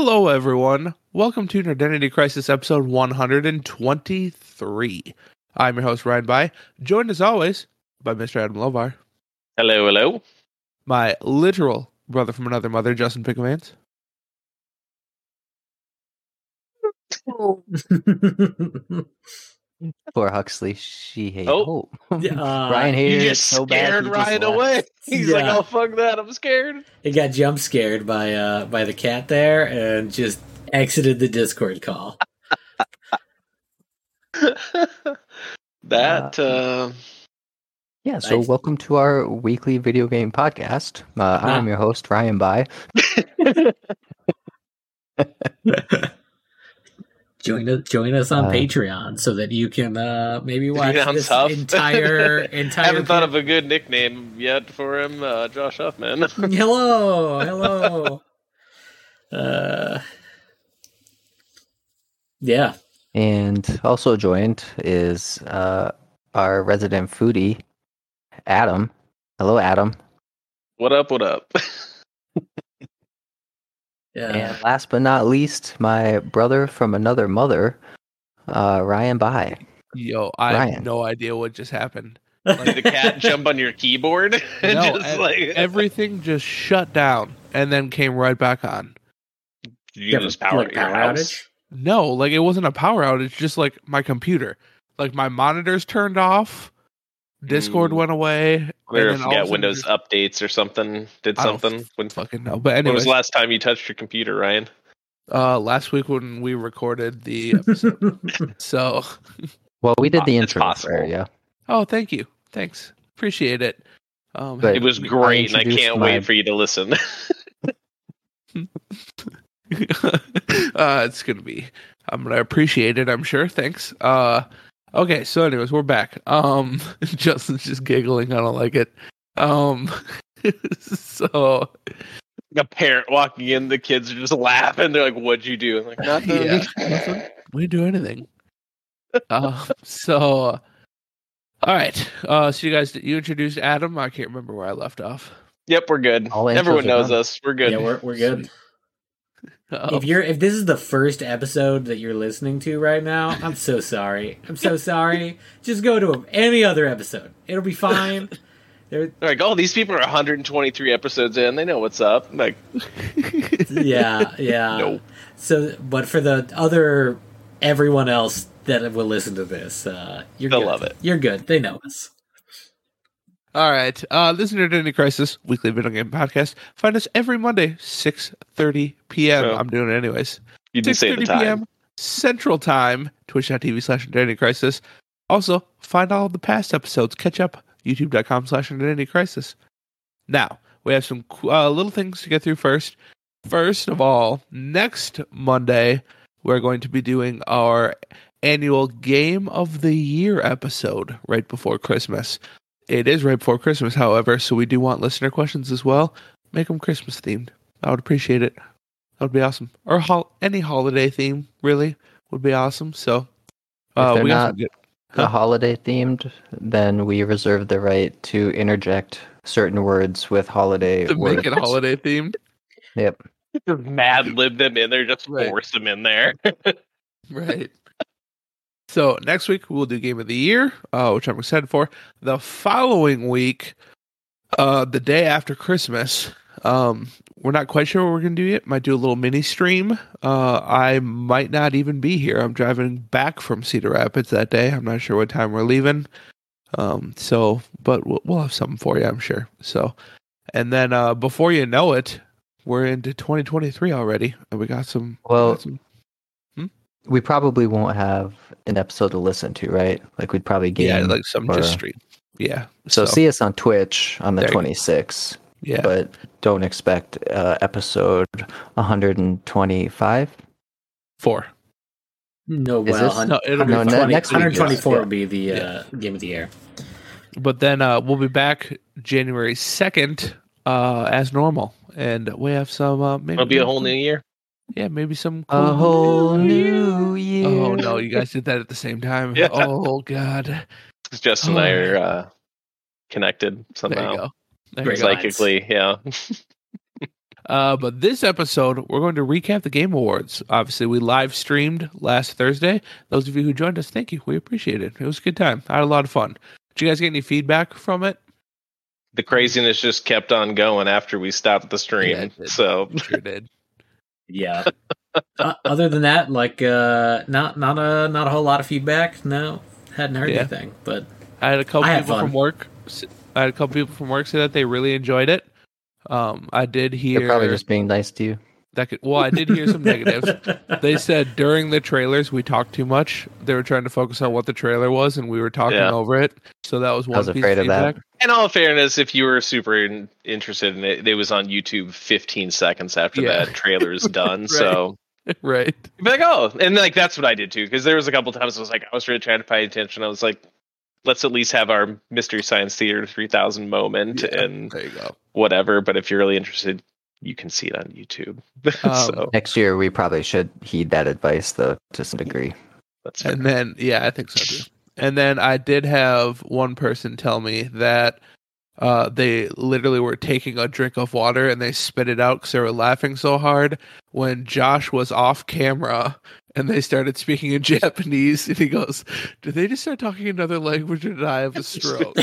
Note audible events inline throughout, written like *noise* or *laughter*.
Hello, everyone. Welcome to Identity Crisis episode 123. I'm your host, Ryan By, joined as always by Mr. Adam Lovar, Hello, hello. my literal brother from another mother, Justin Pickmans, *laughs* oh. *laughs* *laughs* Poor Huxley. She hates Oh. hope. Yeah, *laughs* uh, Ryan You hated it just so bad. scared he Ryan left. away. *laughs* He's like, "Oh fuck that! I'm scared." He got jump scared by uh by the cat there and just exited the Discord call. that uh, Yeah, so Nice. welcome to our weekly video game podcast. Uh, I'm Ah. your host, Ryan By. Join us join us on Uh, Patreon so that you can uh maybe watch Patreon this sub. *laughs* entire *laughs* entire I haven't thought of a good nickname yet for him, uh, Josh Huffman. *laughs* Hello, hello. uh Yeah. And also joined is uh, our resident foodie, Adam. Hello, Adam. what up? What up? Yeah. And last but not least, my brother from another mother, uh, Ryan By. Yo, I Ryan. have no idea what just happened. Did the cat *laughs* jump on your keyboard? and *laughs* No, just like Everything just shut down and then came right back on. Did You you have just power like, your power house? outage? No, like it wasn't a power outage, just like my computer. Like my monitors turned off, Discord Mm. went away. Or and if you of got Windows just- updates or something, did I don't something. When, Fucking no. But when was the last time you touched your computer, Ryan? uh, last week when we recorded the episode. *laughs* so, Well, we did the It's intro possible. for you. oh, thank you. Thanks. Appreciate it. Um, It was I great, and I can't my- wait for you to listen. *laughs* uh, it's gonna be. I'm gonna appreciate it. I'm sure. Thanks. Uh, okay. So, anyways, we're back. Um, *laughs* Justin's just giggling. I don't like it. Um, *laughs* so a parent walking in, the kids are just laughing. They're like, "What'd you do?" I'm like, "Nothing." Yeah, *laughs* nothing. we didn't do anything. Uh, so, all right. Uh, so you guys, you introduced Adam. I can't remember where I left off. Yep, we're good. All Everyone knows us. We're good. Yeah, we're we're good. Oh, If you're if this is the first episode that you're listening to right now, I'm so *laughs* sorry. I'm so sorry. Just go to any other episode. It'll be fine. *laughs* They're like, oh, these people are 123 episodes in. They know what's up. I'm like, *laughs* yeah, yeah. no. So, but for the other everyone else that will listen to this, uh, you're They'll good. love it. You're good. They know us. All right. Uh, this is Nerdentity Crisis, weekly video game podcast. Find us every Monday, 6.30 p.m. Oh. I'm doing it anyways. You didn't say the 6:30 time. p.m. Central Time, twitch.tv slash Identity Crisis. Also, find all the past episodes. Catch up, youtube.com slash Identity Crisis. Now, we have some uh, little things to get through first. First of all, next Monday, we're going to be doing our annual Game of the Year episode right before Christmas. It is right before Christmas, however, so we do want listener questions as well. Make them Christmas themed. I would appreciate it. That would be awesome. Or hol- any holiday theme, really, would be awesome. So, uh, they're we got not- some good. The Huh? holiday themed, then we reserve the right to interject certain words with holiday to words. make it holiday themed. Yep. *laughs* Just mad lib them in there. Just Right. force them in there. *laughs* Right. So next week we'll do game of the year, uh, which I'm excited for. The following week, uh, the day after Christmas, um, we're not quite sure what we're gonna do yet. Might do a little mini stream. Uh, I might not even be here. I'm driving back from Cedar Rapids that day. I'm not sure what time we're leaving. Um, so, but we'll, we'll have something for you, I'm sure. So, and then uh, before you know it, we're into 2023 already, and we got some. Well, got some We probably won't have an episode to listen to, right? Like we'd probably get yeah, like some just or- stream. Yeah. so, see us on Twitch on the There 26th, yeah. but don't expect uh, episode 125. four. No, Is well, this- No, it'll be No, ne- 120 next 124 yeah. will be the uh, Yeah. game of the year. But then uh, we'll be back January second, uh, as normal, and we have some. Uh, maybe It'll be a whole new year. Yeah, maybe some. A whole new year. Oh no, you guys did that at the same time. Yeah. Oh god. Justin and I are uh, connected somehow. There you go. lines. Psychically, yeah. *laughs* Uh, but this episode, we're going to recap the Game Awards. Obviously, we live streamed last Thursday. Those of you who joined us, thank you. We appreciate it. It was a good time. I had a lot of fun. Did you guys get any feedback from it? The craziness just kept on going after we stopped the Yeah, stream. it did. so Sure did. Yeah. uh, other than that, like uh not not a not a whole lot of feedback. No, hadn't heard Yeah. anything. But I had a couple had people fun. from work. I had a couple people from work say that they really enjoyed it. Um, I did They're hear probably just being nice to you. That. Could, well, I did hear some negatives. *laughs* They said during the trailers we talked too much. They were trying to focus on what the trailer was, and we were talking Yeah. over it. So that was one. I was piece afraid of that. feedback. in all fairness, if you were super in, interested in it, it was on YouTube 15 seconds after Yeah. that is *laughs* done. Right. So right. you'd be like, oh, and like that's what I did too. Because there was a couple times I was like, I was really trying to pay attention. I was like, let's at least have our Mystery Science Theater 3000 moment Yeah, and there you go. whatever. But if you're really interested, you can see it on YouTube. *laughs* Um, so Next year, we probably should heed that advice, though, to some degree. that's fair. And then, yeah, I think so too. *laughs* And then I did have one person tell me that uh, they literally were taking a drink of water and they spit it out because they were laughing so hard when Josh was off camera and they started speaking in *laughs* Japanese. And he goes, Did they just start talking another language or did I have a stroke?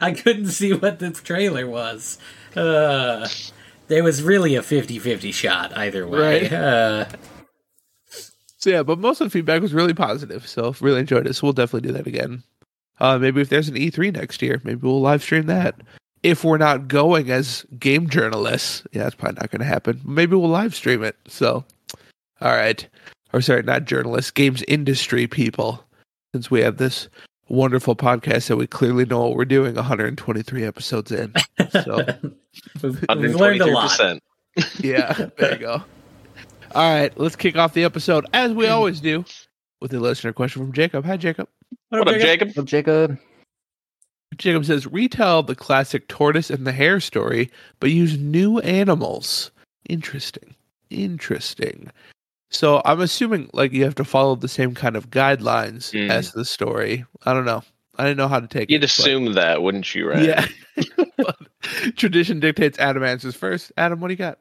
I couldn't see what the trailer was. Uh, there was really a 50-50 shot either way. Right. *laughs* Uh, So yeah, but most of the feedback was really positive. So really enjoyed it. So we'll definitely do that again. Uh, maybe if there's an E3 next year, maybe we'll live stream that. If we're not going as game journalists, yeah, that's probably not going to happen. Maybe we'll live stream it. So, all right, or sorry, not journalists, games industry people. Since we have this wonderful podcast that we clearly know what we're doing, 123 episodes in. So *laughs* we've, we've learned a lot. yeah, there you go. All right, let's kick off the episode as we always do with a listener question from Jacob. Hi, Jacob. What up, Jacob? Well, Jacob, Jacob says, retell the classic tortoise and the hare story, but use new animals. Interesting. Interesting. So I'm assuming like you have to follow the same kind of guidelines Mm. as the story. I don't know. I didn't know how to take it. You'd it. but- assume that, wouldn't you? Right? Yeah. *laughs* Tradition dictates Adam answers first. Adam, what do you got?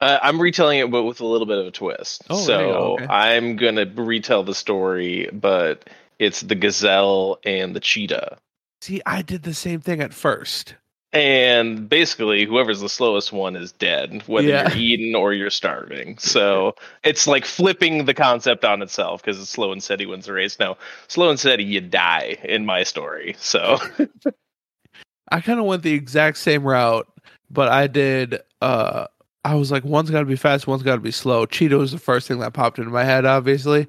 Uh, I'm retelling it, but with a little bit of a twist. Oh, so go, okay. I'm gonna retell the story, but it's the gazelle and the cheetah. See, I did the same thing at first. And basically, whoever's the slowest one is dead, whether Yeah. you're eating or you're starving. So it's like flipping the concept on itself because it's slow and steady wins the race. now slow and steady, you die in my story. So *laughs* I kind of went the exact same route, but I did. uh I was like, one's got to be fast, one's got to be slow. Cheetah was the first thing that popped into my head, obviously,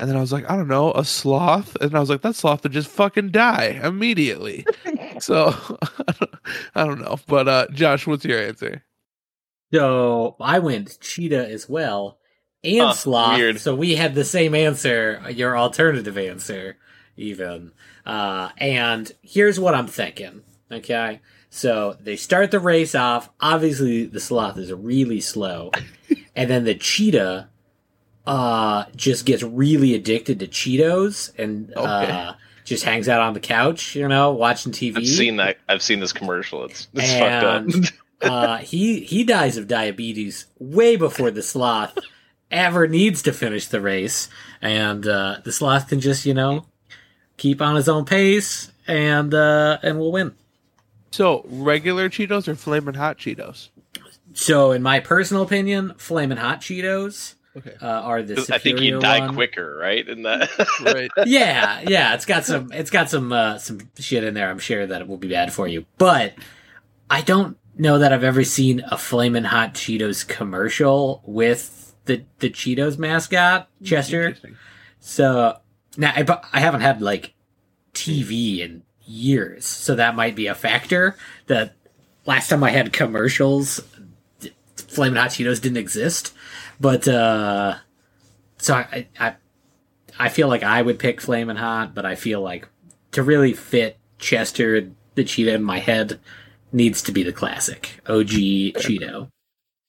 and then I was like, I don't know, a sloth, and I was like, that sloth would just fucking die immediately. *laughs* so I *laughs* don't, I don't know, but uh Josh, what's your answer? So I went cheetah as well, and Huh, sloth. weird. So we had the same answer, your alternative answer, even. Uh, and here's what I'm thinking. Okay, so they start the race off. Obviously, the sloth is really slow, *laughs* and then the cheetah uh just gets really addicted to Cheetos and uh just hangs out on the couch, you know, watching TV. I've seen that. I've seen this commercial. It's it's And- fucked up. *laughs* uh, he he dies of diabetes way before the sloth ever needs to finish the race, and uh, the sloth can just you know keep on his own pace and uh, and will win. So regular Cheetos or flaming hot Cheetos? So, in my personal opinion, flaming hot Cheetos Okay, uh, are the I think you die one. quicker, right? In that. *laughs* right. yeah, yeah, it's got some it's got some uh, some shit in there. I'm sure that it will be bad for you, but I don't know that I've ever seen a flamin' hot Cheetos commercial with the the Cheetos mascot Chester. So now I, I haven't had like TV in years, so that might be a factor. That last time I had commercials, d- Flamin' Hot Cheetos didn't exist, but uh, so I, I I feel like I would pick Flamin' Hot, but I feel like to really fit Chester the Cheetah in my head needs to be the classic OG Cheeto.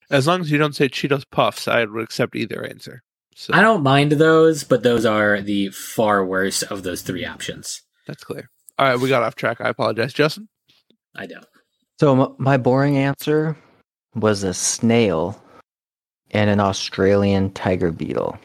As long as you don't say Cheetos Puffs, I would accept either answer. So I don't mind those, but those are the far worse of those three options. that's clear. All right, we got off track. I apologize, Justin. I don't. So my boring answer was a snail and an Australian tiger beetle.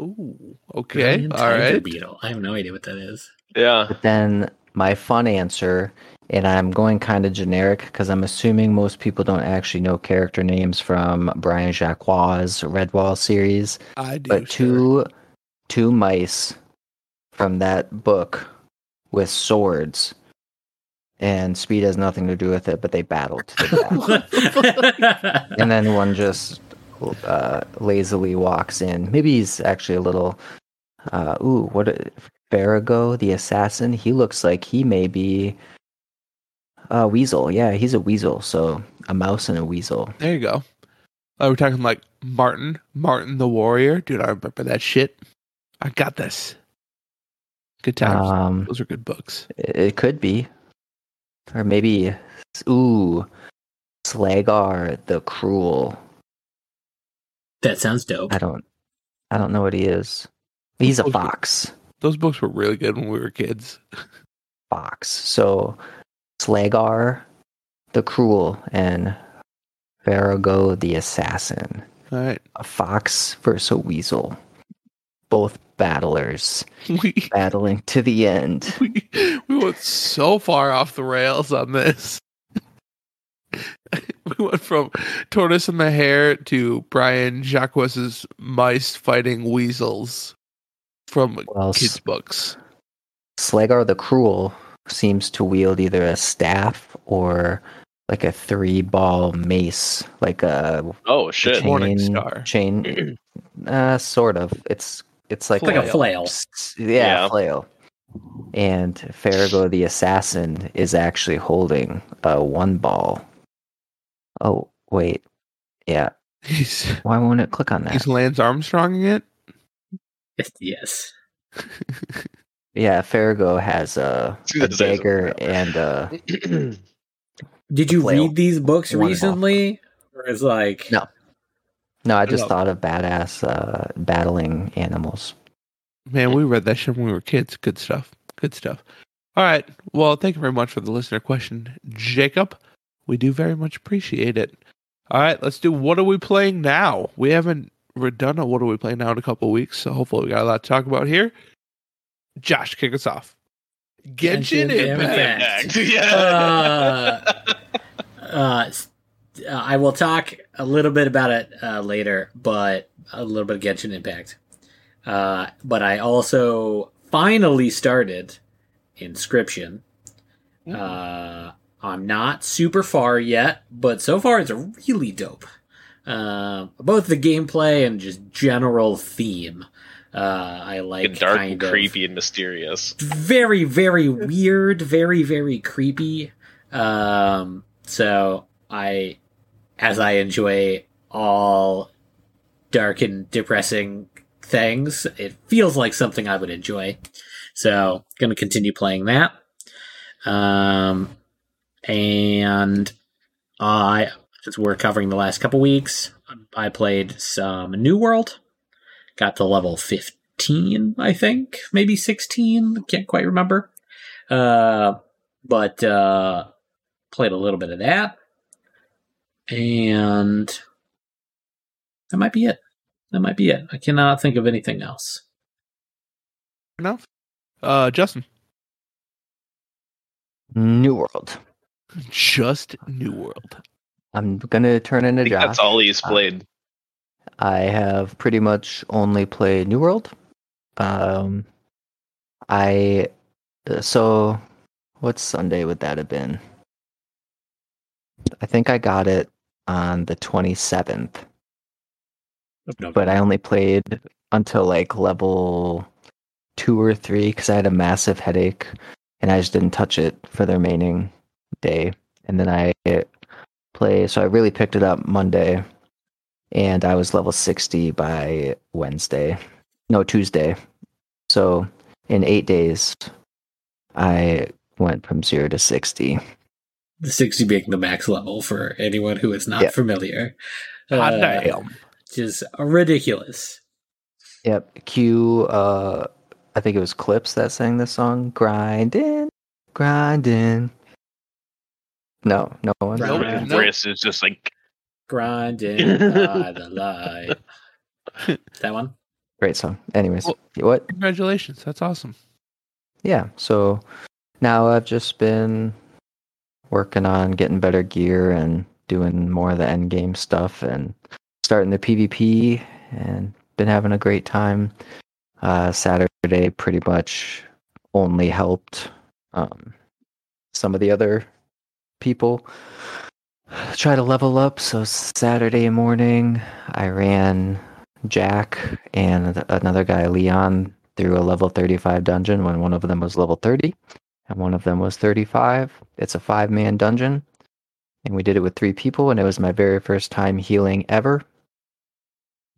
Ooh, okay, Brilliant all tiger right. Beetle. I have no idea what that is. Yeah. But then my fun answer, and I'm going kind of generic because I'm assuming most people don't actually know character names from Brian Jacques' Redwall series. I do. but sure. two two mice from that book with swords and speed has nothing to do with it but they battled. to the *laughs* death and then one just uh, lazily walks in maybe he's actually a little uh, ooh what a- Ferahgo the assassin he looks like he may be a weasel yeah he's a weasel so a mouse and a weasel There you go. Oh, we're talking like Martin, Martin the Warrior. Dude, I remember that shit. I got this. Good times. um Those are good books. It could be. Or maybe ooh Slagar the Cruel. That sounds dope. I don't I don't know what he is. He's a fox. Those books were really good when we were kids. Fox. So Slagar the Cruel and Ferahgo the Assassin. All right. A fox versus a weasel. Both battlers We, *laughs* battling to the end. we, *laughs* we went so far off the rails on this. *laughs* we went from Tortoise and the Hare to Brian Jacques's Mice Fighting Weasels from Well, kids' books. Slagar the Cruel seems to wield either a staff or like a three ball mace, like a Oh shit. chain. Morning Star. Chain, *clears throat* uh, sort of. It's it's like It's like a flail. yeah, Yeah. flail. And Ferahgo the assassin is actually holding a one ball. Oh wait, yeah. He's *laughs* Why won't it click on that? he's Lance Armstronging it. Yes. Yeah, Ferahgo has a, a dagger and a *clears throat* Did you Flail. read these books recently? Or is like No. No, I just No. thought of badass uh, battling animals. Man, we read that shit when we were kids. Good stuff. Good stuff. All right. Well, thank you very much for the listener question, Jacob. We do very much appreciate it. All right, let's do what are we playing now? We haven't re- done a what are we playing now in a couple of weeks, so hopefully we got a lot to talk about here. Josh, kick us off. Genshin Genshin Impact. Impact. *laughs* yeah. uh, uh, I will talk a little bit about it uh, later, but a little bit of Genshin Impact. Uh, but I also finally started Inscryption. Uh, I'm not super far yet, but so far it's really dope. Uh, both the gameplay and just general theme. Uh, I like dark kind and creepy and mysterious. very very weird very very creepy um so i as i enjoy all dark and depressing things it feels like something i would enjoy so gonna continue playing that um and i since we're covering the last couple weeks i played some new world. Got to level 15 i think. Maybe 16 can't quite remember. Uh but uh played a little bit of that. And that might be it. That might be it. I cannot think of anything else. Enough. Uh, Justin, New World. Just New World. I'm gonna turn I into think Josh. that's all he's Uh, played. I have pretty much only played New World. Um, I uh, so what Sunday would that have been? I think I got it on the 27th, but I only played until like level two or three because I had a massive headache and I just didn't touch it for the remaining day. And then I play, so I really picked it up Monday and I was level 60 by Wednesday. No, Tuesday. So in eight days, I went from zero to 60. the 60 being the max level for anyone who is not Yeah. familiar Hot Uh, damn. just ridiculous Yep. Q, uh, I think it was Clipse that sang this song. Grinding, grinding. No, no one. Nope. And no. Chris is just like grinding by the *laughs* light. that one. Great song. Anyways, Well- what? Congratulations. That's awesome. Yeah. So now I've just been working on getting better gear and doing more of the end game stuff and starting the PvP and been having a great time. Uh, Saturday pretty much only helped um, some of the other people try to level up. So Saturday morning, I ran Jack and another guy, Leon, through a level 35 dungeon when one of them was level 30 and one of them was 35. It's a five man dungeon. And we did it with three people, and it was my very first time healing ever.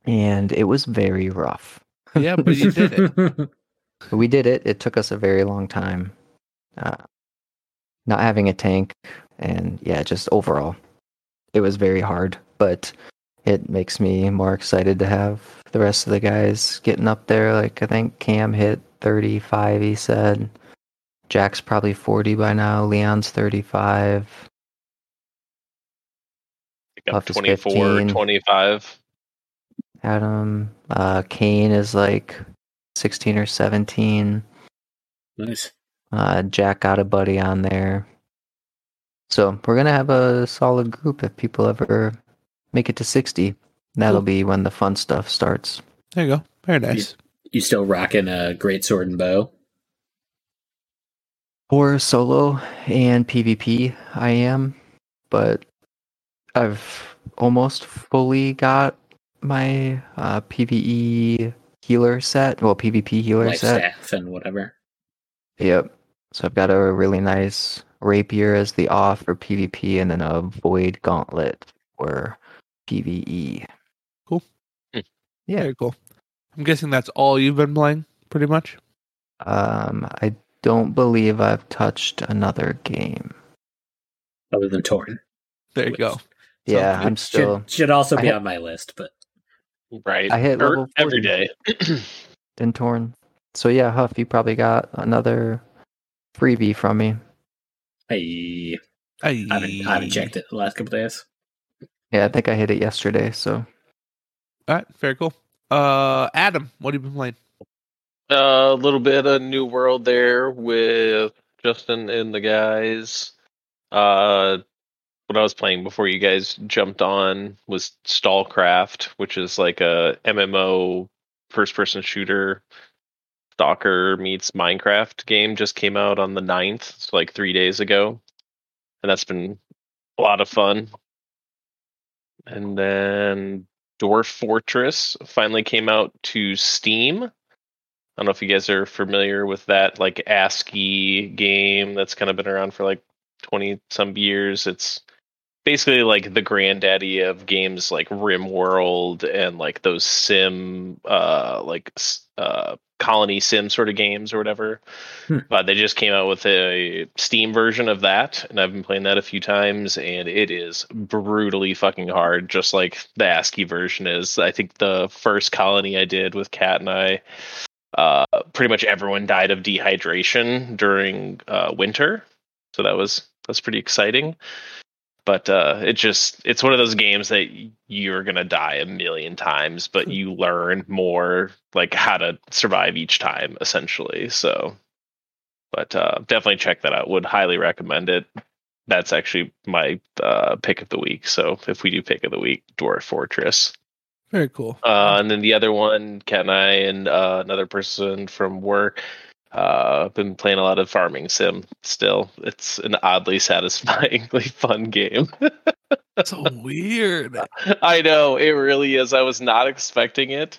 And it was very rough. Yeah, but you did it. *laughs* *laughs* We did it. It took us a very long time. Uh, not having a tank, and yeah, just overall, it was very hard. But it makes me more excited to have the rest of the guys getting up there. Like I think Cam hit 35. He said. Jack's probably 40 by now. Leon's 35. Up Puff is 24, 15. 25. Adam, uh, Kane is like 16 or 17. nice. Uh, Jack got a buddy on there. So we're gonna have a solid group if people ever make it to 60. That'll Cool. be when the fun stuff starts. There you go. Very nice. You still rocking a great sword and bow? For solo and PvP, I am, but I've almost fully got my uh, PvE healer set. Well, PvP healer Life set. staff and whatever. Yep. So I've got a really nice rapier as the off for PvP, and then a void gauntlet for PvE. Cool. Hmm. Yeah. Very cool. I'm guessing that's all you've been playing, pretty much. Um, I don't believe I've touched another game. Other than Torn. There you go. Yeah, good. I'm still. Should, should also be hit- on my list, but Right. I hit level 40. every day. *clears throat* then torn. So yeah, Huff, you probably got another freebie from me. I I haven't, I haven't checked it the last couple days. Yeah, I think I hit it yesterday. So All right, very cool. Uh, Adam, what have you been playing? A little bit of New World there with Justin and the guys. Uh, what I was playing before you guys jumped on was Stalcraft, which is like a MMO first person shooter. Stalker meets Minecraft game just came out on the 9th, so like three days ago. And that's been a lot of fun. And then Dwarf Fortress finally came out to Steam. I don't know if you guys are familiar with that like ASCII game that's kind of been around for like 20 some years. It's basically like the granddaddy of games like RimWorld and like those sim uh like uh colony sim sort of games or whatever. Hmm. But they just came out with a Steam version of that and I've been playing that a few times and it is brutally fucking hard just like the ASCII version is. I think the first colony I did with Cat and I uh, pretty much everyone died of dehydration during uh, winter, so that was that's pretty exciting. But uh, it just it's one of those games that you're gonna die a million times, but you learn more like how to survive each time, essentially. So, but uh, definitely check that out. Would highly recommend it. That's actually my uh, pick of the week. So if we do pick of the week, Dwarf Fortress. Very cool. Uh, and then the other one, Kat and I, and uh, another person from work, uh, I've been playing a lot of Farming Sim. Still, it's an oddly satisfyingly *laughs* fun game. so weird. *laughs* I know it really is. I was not expecting it,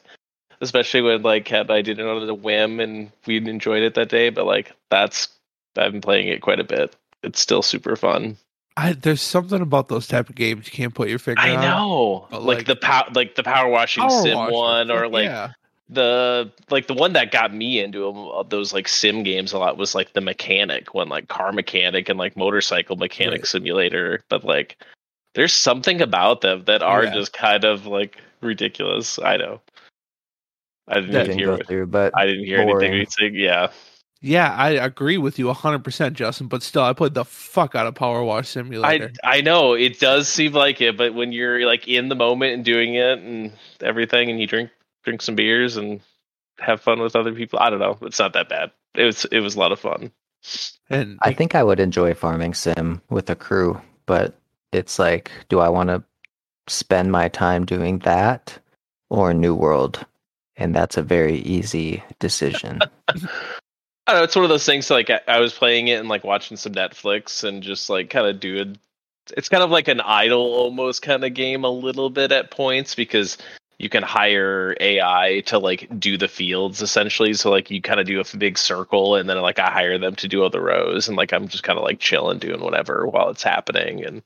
especially when like and I did it on a whim and we enjoyed it that day. But like that's I've been playing it quite a bit. It's still super fun. I, there's something about those type of games you can't put your finger on. I on. know, like, like, the power, like the power washing Power sim Wash, one, or like yeah. The like the one that got me into uh, those like sim games a lot was like the mechanic one like car mechanic and like motorcycle mechanic Right. simulator but like there's something about them that are Yeah. just kind of like ridiculous i know i didn't didn't hear through, but i didn't hear boring. anything yeah Yeah, I agree with you 100%, Justin, but still, I played the fuck out of Power Wash Simulator. I I know it does seem like it, but when you're like in the moment and doing it and everything, and you drink drink some beers and have fun with other people, I don't know. It's not that bad. It was it was a lot of fun. and I think I would enjoy farming sim with a crew, but it's like, do I want to spend my time doing that or New World? And that's a very easy decision. *laughs* I don't know. It's one of those things. Like I, I was playing it and like watching some Netflix and just like kind of doing. It's kind of like an idle almost kind of game a little bit at points because you can hire AI to like do the fields essentially. So like you kind of do a big circle and then like I hire them to do all the rows and like I'm just kind of like chilling doing whatever while it's happening and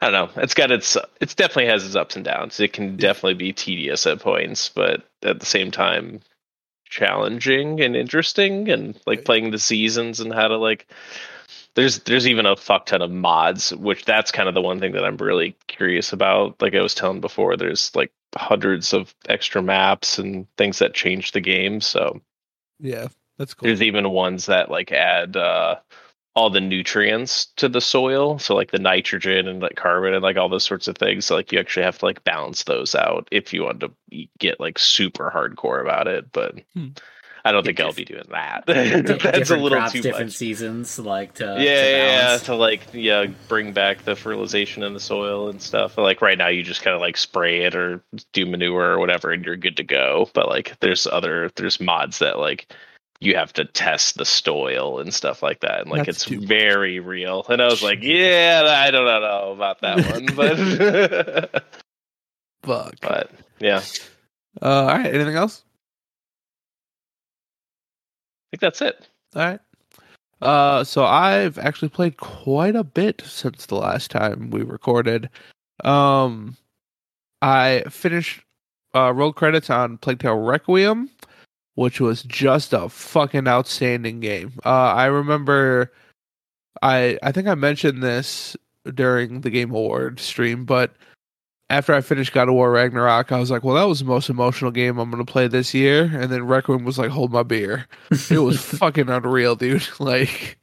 I don't know. It's got its it's definitely has its ups and downs. It can definitely be tedious at points, but at the same time challenging and interesting and like playing the seasons and how to like there's there's even a fuck ton of mods which that's kind of the one thing that i'm really curious about like i was telling before there's like hundreds of extra maps and things that change the game so yeah, that's cool. there's even ones that like add uh all the nutrients to the soil so like the nitrogen and like carbon and like all those sorts of things so like you actually have to like balance those out if you want to get like super hardcore about it but Hmm. I don't think i'll be doing that *laughs* Di- that's a different little crops, too different much seasons, like to yeah, to yeah, yeah, to like yeah, bring back the fertilization in the soil and stuff. Like right now, you just kind of like spray it or do manure or whatever, and you're good to go. But like, there's other there's mods that like you have to test the soil and stuff like that, and like That's it's too much. very real. And I was like, yeah, I don't know about that one, *laughs* but *laughs* Fuck. but yeah, Uh, all right. Anything else? Think that's it. All right. Uh, so I've actually played quite a bit since the last time we recorded. Um, I finished uh, roll credits on Plague Tale Requiem, which was just a fucking outstanding game. Uh, I remember, I I think I mentioned this during the Game Award stream, but after I finished God of War Ragnarok, I was like, well, that was the most emotional game I'm going to play this year. And then Requiem was like, hold my beer. *laughs* It was fucking unreal, dude. *laughs* Like,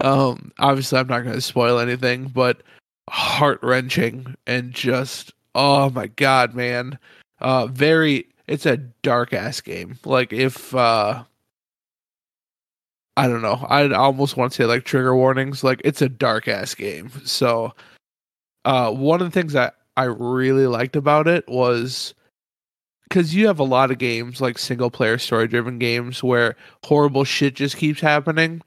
um, obviously, I'm not going to spoil anything, but heart wrenching and just, oh my God, man. Uh, very, it's a dark ass game. Like, if, uh, I don't know, I almost want to say like trigger warnings. Like, it's a dark ass game. So, uh, one of the things that I really liked about it was because you have a lot of games like single player story driven games where horrible shit just keeps happening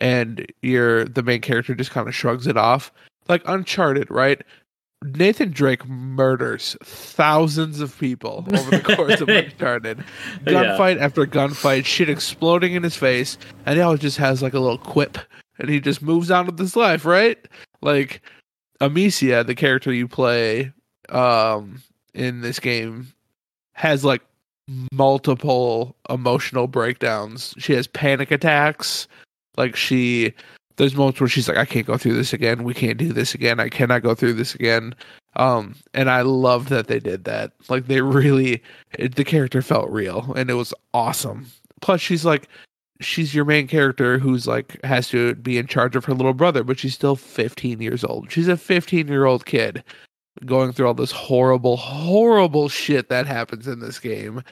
and you're the main character just kind of shrugs it off. Like uncharted right? Nathan drake murders thousands of people over the course of *laughs* uncharted. Yeah. gunfight after gunfight shit exploding in his face and he always just has like a little quip and he just moves on with his life right? Like amicia the character you play um in this game has like multiple emotional breakdowns. She has panic attacks. Like she there's moments where she's like, I can't go through this again. We can't do this again. I cannot go through this again. Um, and I love that they did that. Like they really, it, the character felt real, and it was awesome. Plus, she's like, she's your main character who's like has to be in charge of her little brother, but she's still 15 years old. She's a 15 year old kid going through all this horrible, horrible shit that happens in this game.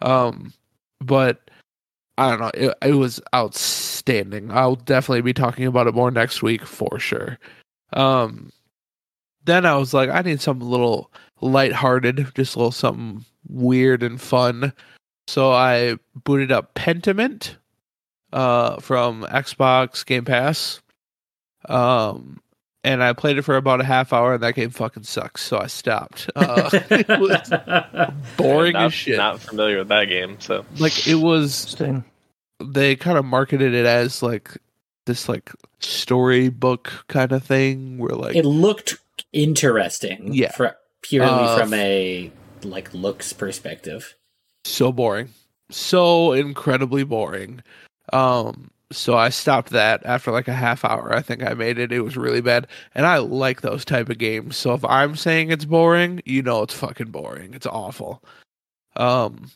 Um, but I don't know. It, it was outstanding. I'll definitely be talking about it more next week for sure. Um, then I was like, I need something a little lighthearted, just a little something weird and fun. So I booted up Pentiment uh, from Xbox Game Pass. Um, and I played it for about a half hour, and that game fucking sucks. So I stopped. Uh, *laughs* it was *laughs* boring not, as shit. Not familiar with that game, so like it was they kind of marketed it as like this like storybook kind of thing where like it looked interesting. Yeah. fr- purely Uh, from a like looks perspective. so boring so incredibly boring um so i stopped that after like a half hour i think i made it it was really bad and i like those type of games so if i'm saying it's boring you know it's fucking boring it's awful um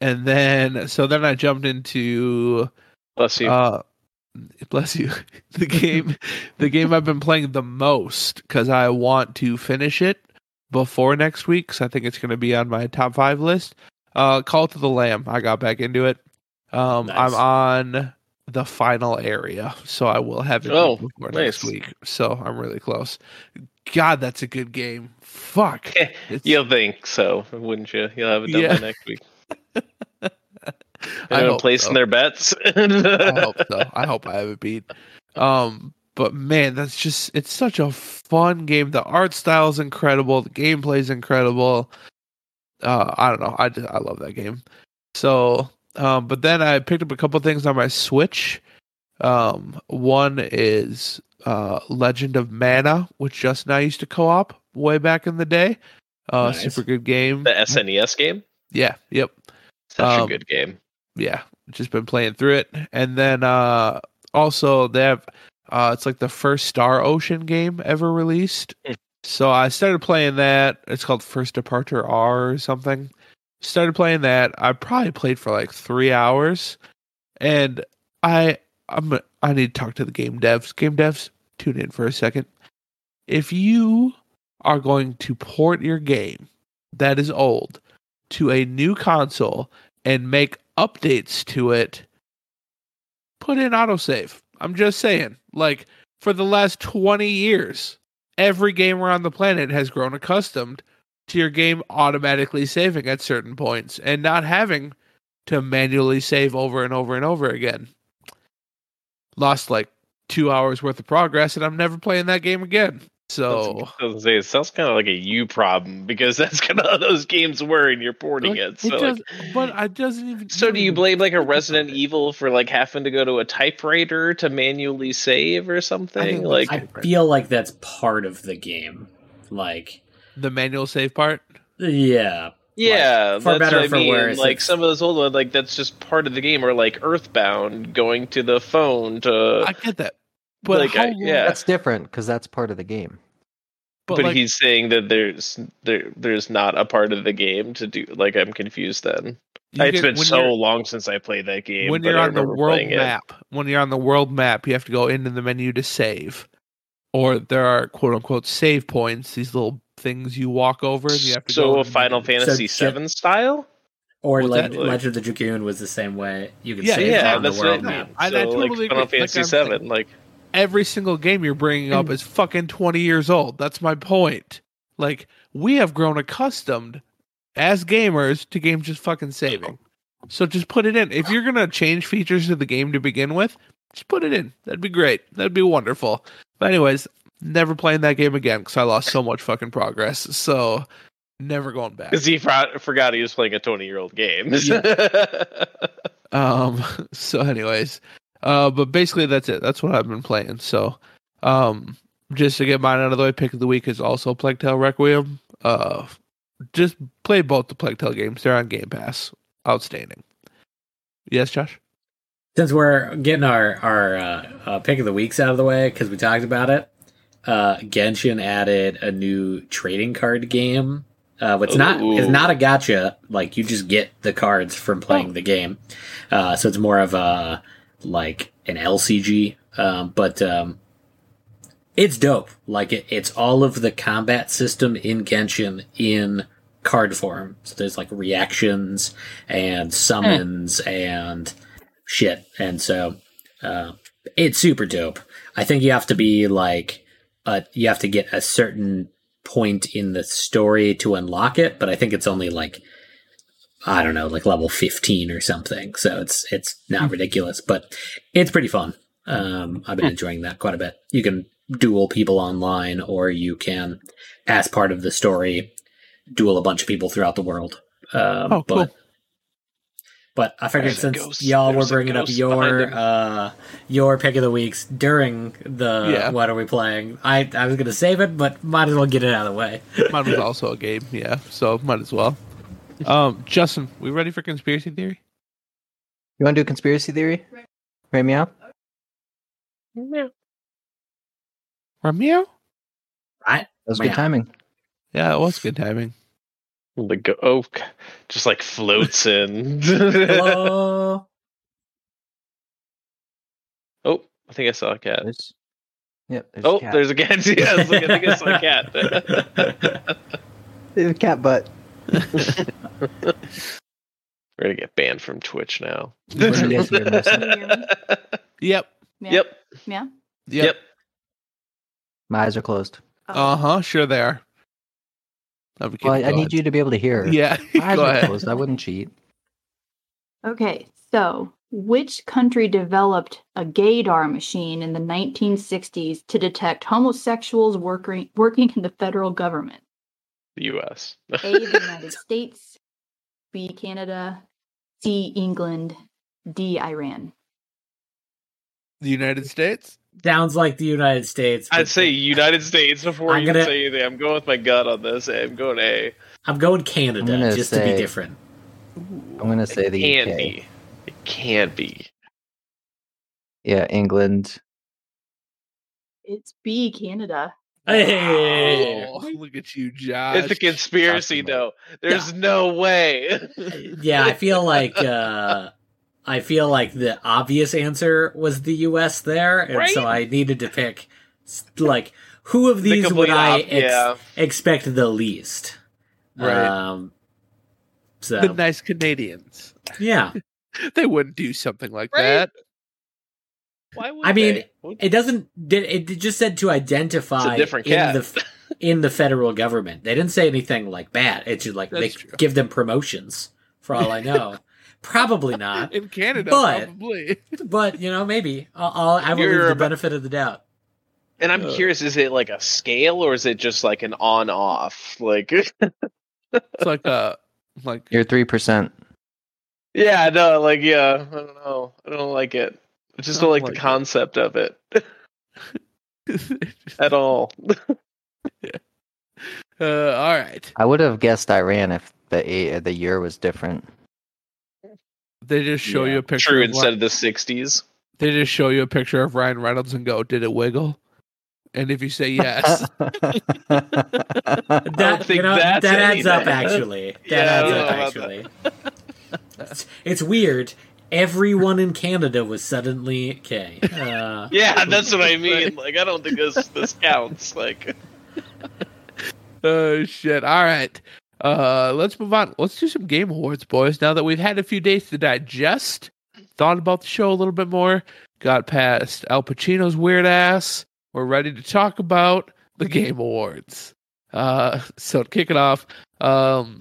and then so then i jumped into Bless you. Uh, bless you. *laughs* The game, the game I've been playing the most because I want to finish it before next week. So I think it's going to be on my top five list. Uh, Cult of the Lamb. I got back into it. Um, Nice. I'm on the final area, so I will have it Oh, before nice. next week. So I'm really close. God, that's a good game. Fuck. *laughs* You'll think so, wouldn't you? You'll have it done Yeah. by next week. *laughs* I Anyone hope placing so. their bets? *laughs* I hope so. I hope I have it beat. Um, but man, that's just it's such a fun game. The art style is incredible. The gameplay is incredible. Uh, I don't know. I just, I love that game. So, um, but then I picked up a couple things on my Switch. Um, one is uh Legend of Mana, which just now used to co-op way back in the day. Uh, Nice. super good game. the SNES game? Yeah. Yep Such a Um, good game. yeah, just been playing through it. And then uh also they have uh it's like the first Star Ocean game ever released. Hmm. So I started playing that. It's called First Departure R or something. Started playing that. I probably played for like 3 hours and I I'm I need to talk to the game devs. Game devs, tune in for a second. If you are going to port your game that is old to a new console and make updates to it, put in autosave. I'm just saying, like, for the last 20 years, every gamer on the planet has grown accustomed to your game automatically saving at certain points and not having to manually save over and over and over again. Lost like two hours worth of progress, and I'm never playing that game again. So, I was say, it sounds kind of like a you problem because *laughs* that's kind of how those games were, and you're porting like, it. So, it like, does, but it doesn't even. so don't you blame like a Resident. Evil for like having to go to a typewriter to manually save or something? think Like, I feel like that's part of the game. Like, the manual save part? yeah, yeah, for that's better what I for mean. worse, Like some of those old ones, like that's just part of the game, or like Earthbound, going to the phone to. I get that, but like, I- yeah. That's different because that's part of the game. but, but like, he's saying that there's there there's not a part of the game to do. Like I'm confused. Then you it's get- been so long since I played that game. when you're on the world playing it. map, when you're on the world map, you have to go into the menu to save, or there are quote unquote save points. These little things you walk over, and you have to. So in a Final. Fantasy So, VII style. or What's like? Legend of the Dragoon was the same way. You could Yeah, save Yeah, on the that's what I world mean. map. I- I totally like Final agree. Like Fantasy I'm VII, like Every single game you're bringing up hmm. is fucking twenty years old. That's my point. Like we have grown accustomed as gamers to games just fucking saving. So just put it in. If you're gonna change features to the game to begin with, just put it in. That'd be great. That'd be wonderful. But anyways, never playing that game again because I lost so much fucking progress. So never going back. because he fro- forgot he was playing a 20 year old game. *laughs* Um. So, anyways, uh, but basically that's it. That's what I've been playing. So, um, just to get mine out of the way, pick of the week is also Plague Tale Requiem. Uh, just play both the Plague Tale games. They're on Game Pass. Outstanding. Yes, Josh. Since we're getting our our uh, uh, pick of the weeks out of the way because we talked about it, uh, Genshin added a new trading card game. Uh, it's not Ooh. it's not a gotcha. Like you just get the cards from playing Oh. the game. Uh, so it's more of a like an LCG. Um, but um, it's dope. Like it, it's all of the combat system in Genshin in card form. So there's like reactions and summons and shit. And so uh, it's super dope. I think you have to be like uh, you have to get a certain point in the story to unlock it, but I think it's only like I don't know, like level 15 or something. So it's it's not ridiculous, but it's pretty fun. Um, I've been enjoying that quite a bit. You can duel people online, or you can, as part of the story, duel a bunch of people throughout the world. Um, Oh, cool. But, but I figured There's since y'all were there's a bringing up your uh, your pick of the weeks during the Yeah. what are we playing, I I was gonna save it, but might as well get it out of the way. *laughs* Mine was also a game. Yeah. So might as well. Um, Justin, we ready for conspiracy theory? You want to do conspiracy theory? Right, meow? Meow. Romeo? Right? That was Meow. good timing. Yeah, it was good timing. The go- oak just like floats in. Hello. *laughs* Oh, I think I saw a cat. There's, yep. There's Oh, a cat. there's a cat. Yeah, I, was like, I think I saw a cat. *laughs* There's a cat butt. *laughs* We're gonna get banned from Twitch now. What do you guys hear, Mercy? Can you hear me? Yep. Yep. Yeah. Yep. Yep. My eyes are closed. Oh. Uh huh. Sure they are. I'm Well, I, kidding. Need you to be able to hear. Yeah. *laughs* My eyes Go are ahead. closed. I wouldn't cheat. Okay, so which country developed a gaydar machine in the 1960s to detect homosexuals working working in the federal government? The U.S. A. The United *laughs* States. B. Canada. C. England. D. Iran. The United States. Sounds like the United States. I'd say United States before I'm you gonna- say anything. I'm going with my gut on this. I'm going A. I'm going Canada I'm gonna just to be say- different. I'm gonna say It the can't UK. be. It can't be. Yeah, England. It's B. Canada. Hey, Oh, *laughs* look at you, Josh. It's a conspiracy, Possible. though. There's no way. yeah, I feel like *laughs* uh, I feel like the obvious answer was the U.S. there, and so I needed to pick like who of The these would I ex- yeah. expect the least. Right. Um, so the nice Canadians. yeah, *laughs* They wouldn't do something like Right? that. Why would I mean, they? it doesn't. It just said to identify It's a in the in the federal government? They didn't say anything like bad. It's just like they true. give them promotions. For all I know, probably *laughs* not. In Canada, But- probably. *laughs* But you know, maybe I'll, I'll I will You're leave the benefit of the doubt. and I'm Ugh. curious, is it like a scale or is it just like an on-off? Like, *laughs* It's like uh like You're three percent. yeah, no, like, yeah, I don't know. I don't like it. I just don't Don't like, like the it. concept of it at all. uh, all right. I would have guessed Iran if the a- the year was different. They just show Yeah. you a picture. True, of instead of the '60s. they just show you a picture of Ryan Reynolds and go, "Did it wiggle?" And if you say yes, *laughs* That you know that adds up actually. *laughs* That Yeah, adds up actually. it's, it's weird. Everyone in Canada was suddenly gay. Uh, Yeah, that's what I mean. Like, I don't think this this counts. Like, *laughs* oh shit! All right, uh, let's move on. Let's do some game awards, boys. Now that we've had a few days to digest, thought about the show a little bit more, got past Al Pacino's weird ass. We're ready to talk about the game awards. Uh, *laughs* so to kick it off, um,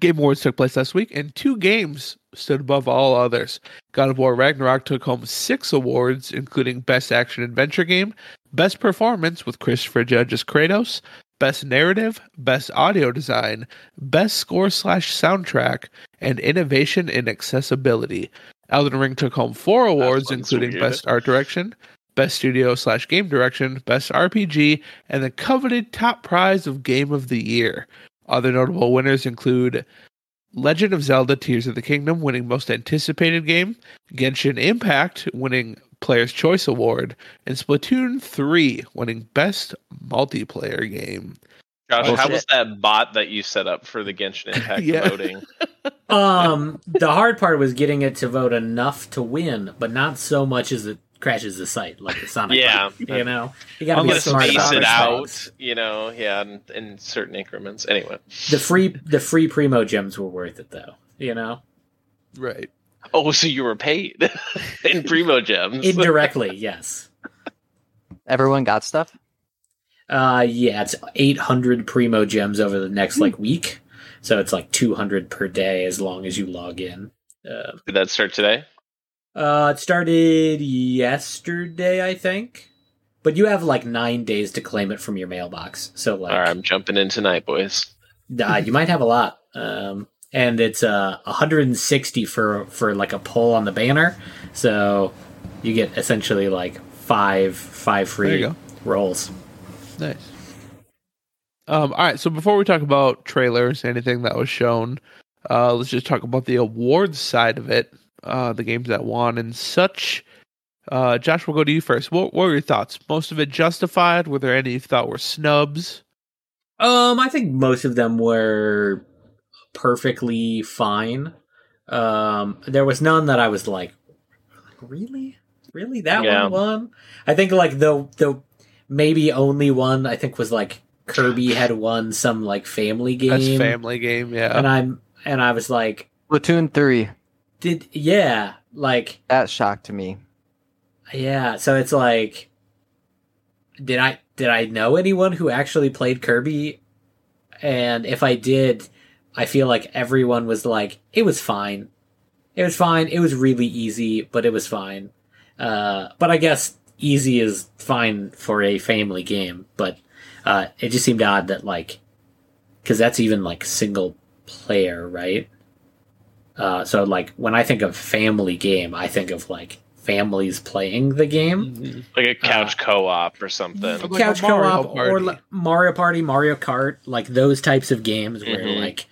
Game Awards took place last week, and two games stood above all others. God of War Ragnarok took home six awards, including Best Action Adventure Game, Best Performance with Christopher Judge as Kratos, Best Narrative, Best Audio Design, Best Score slash Soundtrack, and Innovation in Accessibility. Elden Ring took home four awards, including weird. Best Art Direction, Best Studio slash Game Direction, Best RPG, and the coveted top prize of Game of the Year. Other notable winners include Legend of Zelda Tears of the Kingdom winning Most Anticipated Game, Genshin Impact winning Player's Choice Award, and Splatoon 3 winning Best Multiplayer Game. Josh, Oh, how shit. was that bot that you set up for the Genshin Impact *laughs* Yeah. voting? *laughs* um, the hard part was getting it to vote enough to win, but not so much as it crashes the site like the Sonic. Yeah. bot, you know, you gotta I'm be smart space about it out, things. you know, yeah, in, in certain increments. Anyway, The free the free primo gems were worth it though. You know, Right. Oh, so you were paid *laughs* in Primo Gems? *laughs* indirectly, yes. Everyone got stuff. Uh, yeah, it's 800 primo gems over the next like week, so it's like 200 per day as long as you log in. Uh, Did that start today? uh, it started yesterday, I think, but you have like nine days to claim it from your mailbox. So like, All right, I'm jumping in tonight, boys. uh, you might have a lot. Um, and it's uh 160 for for like a pull on the banner, so you get essentially like five five free rolls. Nice. Um, all right, so before we talk about trailers, anything that was shown, uh, let's just talk about the awards side of it, uh, the games that won and such. Uh, Josh, we'll go to you first. What, what were your thoughts? Most of it justified? Were there any you thought were snubs? Um, I think most of them were perfectly fine. Um, there was none that I was like, really? really that Yeah. one won. I think like the the maybe only one I think was like Kirby had won some like family game, That's family game, yeah. and I'm and I was like, Splatoon three. did yeah, like That shocked me. yeah. So it's like, did I did I know anyone who actually played Kirby? And if I did, I feel like everyone was like, it was fine. It was fine. It was really easy, but it was fine. Uh, but I guess easy is fine for a family game. But uh, it just seemed odd that like, because that's even like single player, right? Uh, so like when I think of family game, I think of like families playing the game Mhm. Like a couch co-op or something. A couch Mario co-op or Party. Mario Party, Mario Kart, like those types of games where Mhm. like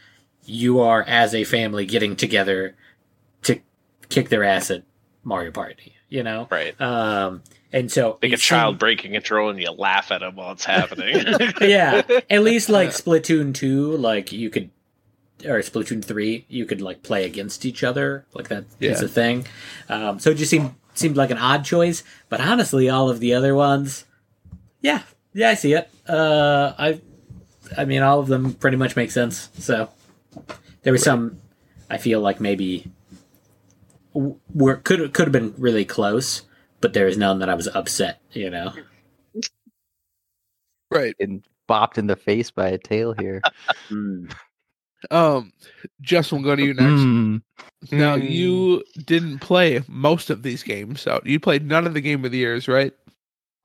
you are as a family getting together to kick their ass at Mario Party, you know? Right. Um and so Like a child seemed- breaking control and you laugh at him while it's happening. *laughs* yeah, at least *laughs* like Splatoon 2, like you could or Splatoon 3, you could like play against each other, like that is Yeah. a thing. Um so it just seemed seemed like an odd choice, but honestly all of the other ones yeah, yeah, I see it. Uh I I mean all of them pretty much make sense. So there was some I feel like maybe w- were could could have been really close, but there is none that I was upset, you know. *laughs* Right. And bopped in the face by a tail here. *laughs* Um, Justin, we'll go to you next. Mm. Now, Mm. you didn't play most of these games, so you played none of the game of the years, right?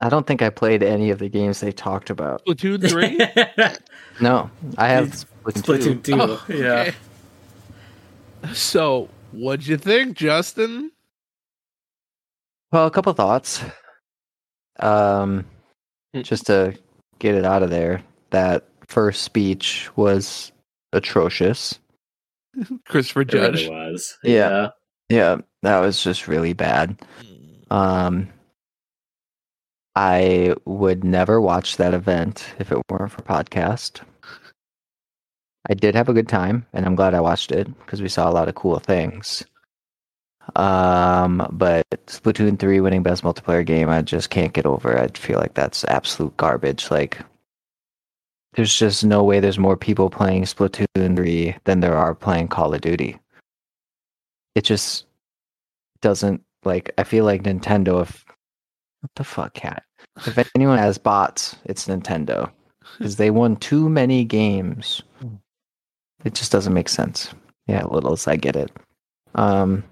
I don't think I played any of the games they talked about. Splatoon *laughs* 3? No, I have It's Splatoon, Splatoon 2. 2. Oh, Yeah. So, what'd you think, Justin? Well, a couple thoughts. Um, Hmm. just to get it out of there, that first speech was atrocious. *laughs* Christopher It Judge. really was. Yeah. Yeah, that was just really bad. Um, I would never watch that event if it weren't for podcast. I did have a good time, and I'm glad I watched it because we saw a lot of cool things. Um, but Splatoon 3 winning best multiplayer game, I just can't get over. I feel like that's absolute garbage. Like, there's just no way there's more people playing Splatoon 3 than there are playing Call of Duty. It just doesn't like. I feel like Nintendo. If what the fuck, cat? If anyone has bots, it's Nintendo *laughs* because they won too many games. It just doesn't make sense. Yeah, littles, I get it. Um,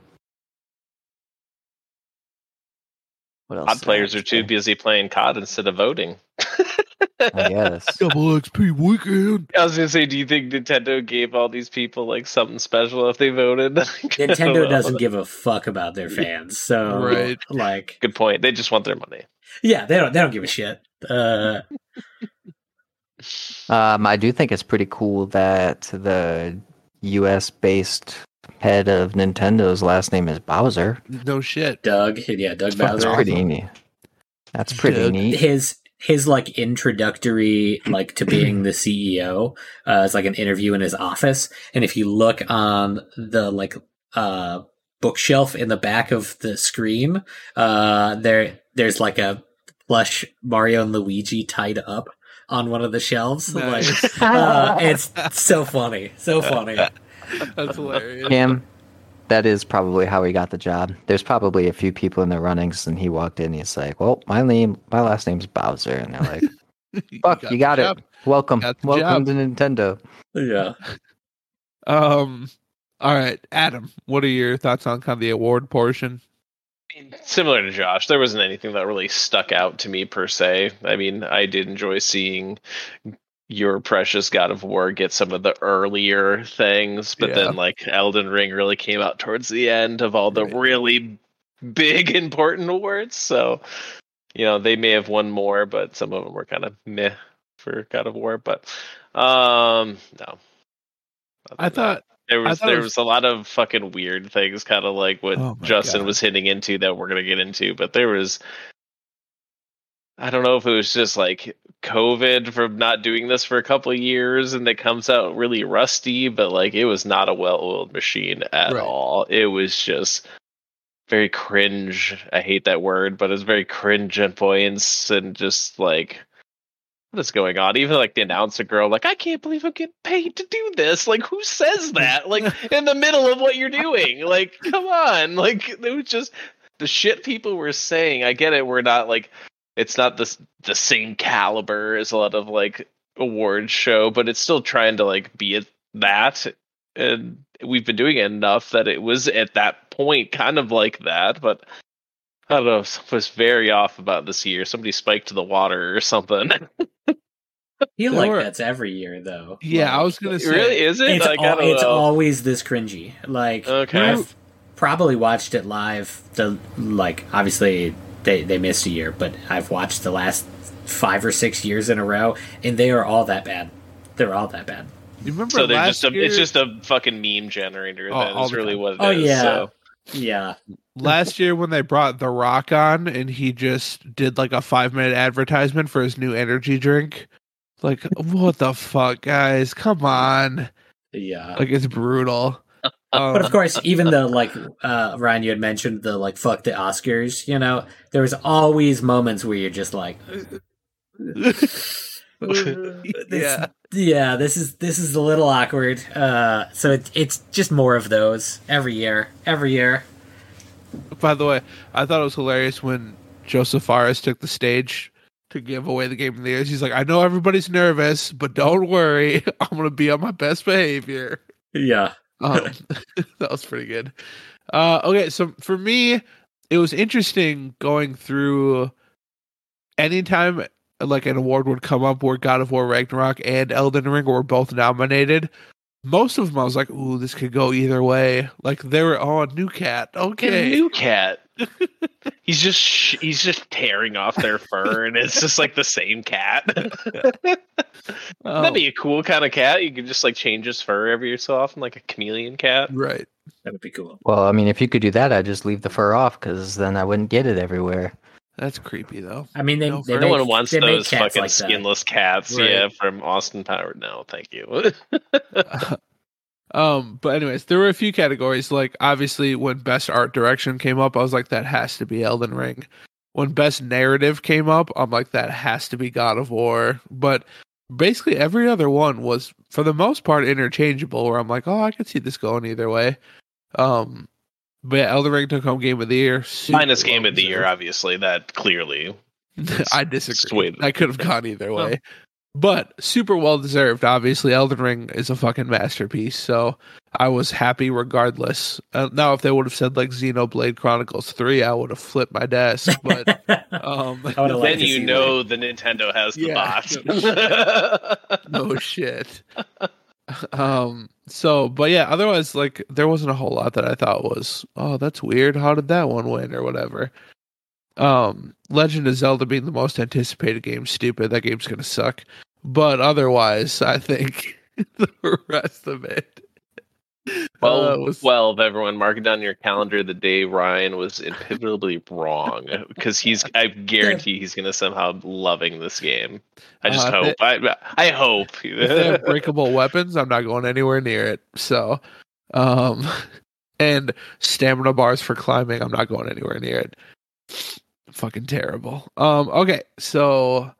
what else? Odd players are too busy playing COD instead of voting. *laughs* I guess. *laughs* Double XP weekend. I was gonna say, do you think Nintendo gave all these people like something special if they voted? *laughs* Nintendo doesn't give a fuck about their fans. So Right. like Good point. They just want their money. yeah, they don't they don't give a shit. Uh *laughs* Um, I do think it's pretty cool that the U.S. based head of Nintendo's last name is Bowser. No shit. Doug, yeah, Doug Bowser. That's Bowser. pretty neat. That's pretty Doug. neat. his his like introductory like to being the CEO uh is like an interview in his office. And if you look on the like uh bookshelf in the back of the screen uh there there's like a plush Mario and Luigi tied up on one of the shelves. Nice. like uh, *laughs* it's so funny. So funny. That's hilarious. Cam, that is probably how he got the job. There's probably a few people in the runnings, and he walked in. He's like, "Well, my name, my last name's Bowser," and they're like, *laughs* "Fuck, you got, the it. job. Welcome, Got the welcome to Nintendo." yeah Um. All right, Adam. What are your thoughts on kind of the award portion? Similar to Josh, there wasn't anything that really stuck out to me per se. I mean, I did enjoy seeing your precious God of War get some of the earlier things, but Yeah. then like Elden Ring really came out towards the end of all the Right. really big *laughs* important awards. So, you know, they may have won more, but some of them were kind of meh for God of War. But um no. I thought there was there was- was a lot of fucking weird things, kind of like what Oh Justin God. was hitting into that we're gonna get into. But there was, I don't know if it was just like COVID from not doing this for a couple of years, and it comes out really rusty. But like, it was not a well-oiled machine at Right. all. It was just very cringe. I hate that word, but it's very cringe and points and just like what is going on? Even like the announcer girl, like, I can't believe I'm getting paid to do this. Like, who says that? Like *laughs* in the middle of what you're doing. Like, come on. Like it was just the shit people were saying. I get it, we're not like it's not the the same caliber as a lot of like awards show, but it's still trying to like be at that. And we've been doing it enough that it was at that point kind of like that, but I don't know, was very off about this year. Somebody spiked the water or something. *laughs* I feel There like were- that's every year though. Yeah, Like, I was gonna say. really is it? It's, Like, al- it's always this cringy. Like Okay. I've probably watched it live. The like obviously they they missed a year, but I've watched the last five or six years in a row, and they are all that bad. They're all that bad. You remember so they're last just a, year, it's just a fucking meme generator. Oh, Then all is the really time. what it oh, is. Oh, yeah. So. Yeah, last year when they brought The Rock on and he just did like a five minute advertisement for his new energy drink. Like, what the fuck, guys? Come on. yeah. Like, it's brutal. Um, But of course, even the like *laughs* uh Ryan, you had mentioned the like fuck the Oscars. You know, there was always moments where you're just like, *laughs* yeah. yeah, this is this is a little awkward. Uh, so it, it's just more of those every year, every year. By the way, I thought it was hilarious when Joseph Fares took the stage to give away the game of the year. He's like, I know everybody's nervous, but don't worry. *laughs* I'm going to be on my best behavior. Yeah, Um, *laughs* *laughs* that was pretty good. Uh, okay, so for me, it was interesting going through anytime like an award would come up where God of War Ragnarok and Elden Ring were both nominated. Most of them, I was like, "Ooh, this could go either way." Like they were, "Oh, new cat, okay." New cat. *laughs* he's just sh- he's just tearing off their fur, and it's just like the same cat. *laughs* Oh, That'd be a cool kind of cat. You could just like change his fur every so often, like a chameleon cat. right. that would be cool. Well, I mean, if you could do that, I'd just leave the fur off because then I wouldn't get it everywhere. That's creepy though. I mean, they, No, they No make, one wants they those cats fucking like that. skinless cats. Right. Yeah, from Austin Power. No, thank you. *laughs* um, but anyways, there were a few categories. Like obviously, when best art direction came up, I was like, that has to be Elden Ring. When best narrative came up, I'm like, that has to be God of War. But basically, every other one was, for the most part, interchangeable. Where I'm like, oh, I could see this going either way. Um, but yeah, Elden Ring took home Game of the Year. super Minus game of the year, obviously. That clearly. *laughs* I disagree. Swayed. I could have gone either way. But super well deserved. Obviously, Elden Ring is a fucking masterpiece. So I was happy regardless. Uh, now, if they would have said like Xenoblade Chronicles 3, I would have flipped my desk. But *laughs* um, I would've liked Then you see know the Nintendo has the Yeah. bot. *laughs* no shit. *laughs* Um. So, but yeah. Otherwise, like there wasn't a whole lot that I thought was, oh, that's weird. How did that one win or whatever? Um, Legend of Zelda being the most anticipated game, stupid. That game's gonna suck. But otherwise, I think *laughs* the rest of it. Well, uh, was- well, everyone, mark it down your calendar the day Ryan was inevitably wrong because he's. *laughs* I guarantee he's going to somehow loving this game. I just Uh, hope. I I hope. if they have *laughs* breakable weapons, I'm not going anywhere near it. So, um, *laughs* and stamina bars for climbing, I'm not going anywhere near it. *sniffs* Fucking terrible. Um, okay, so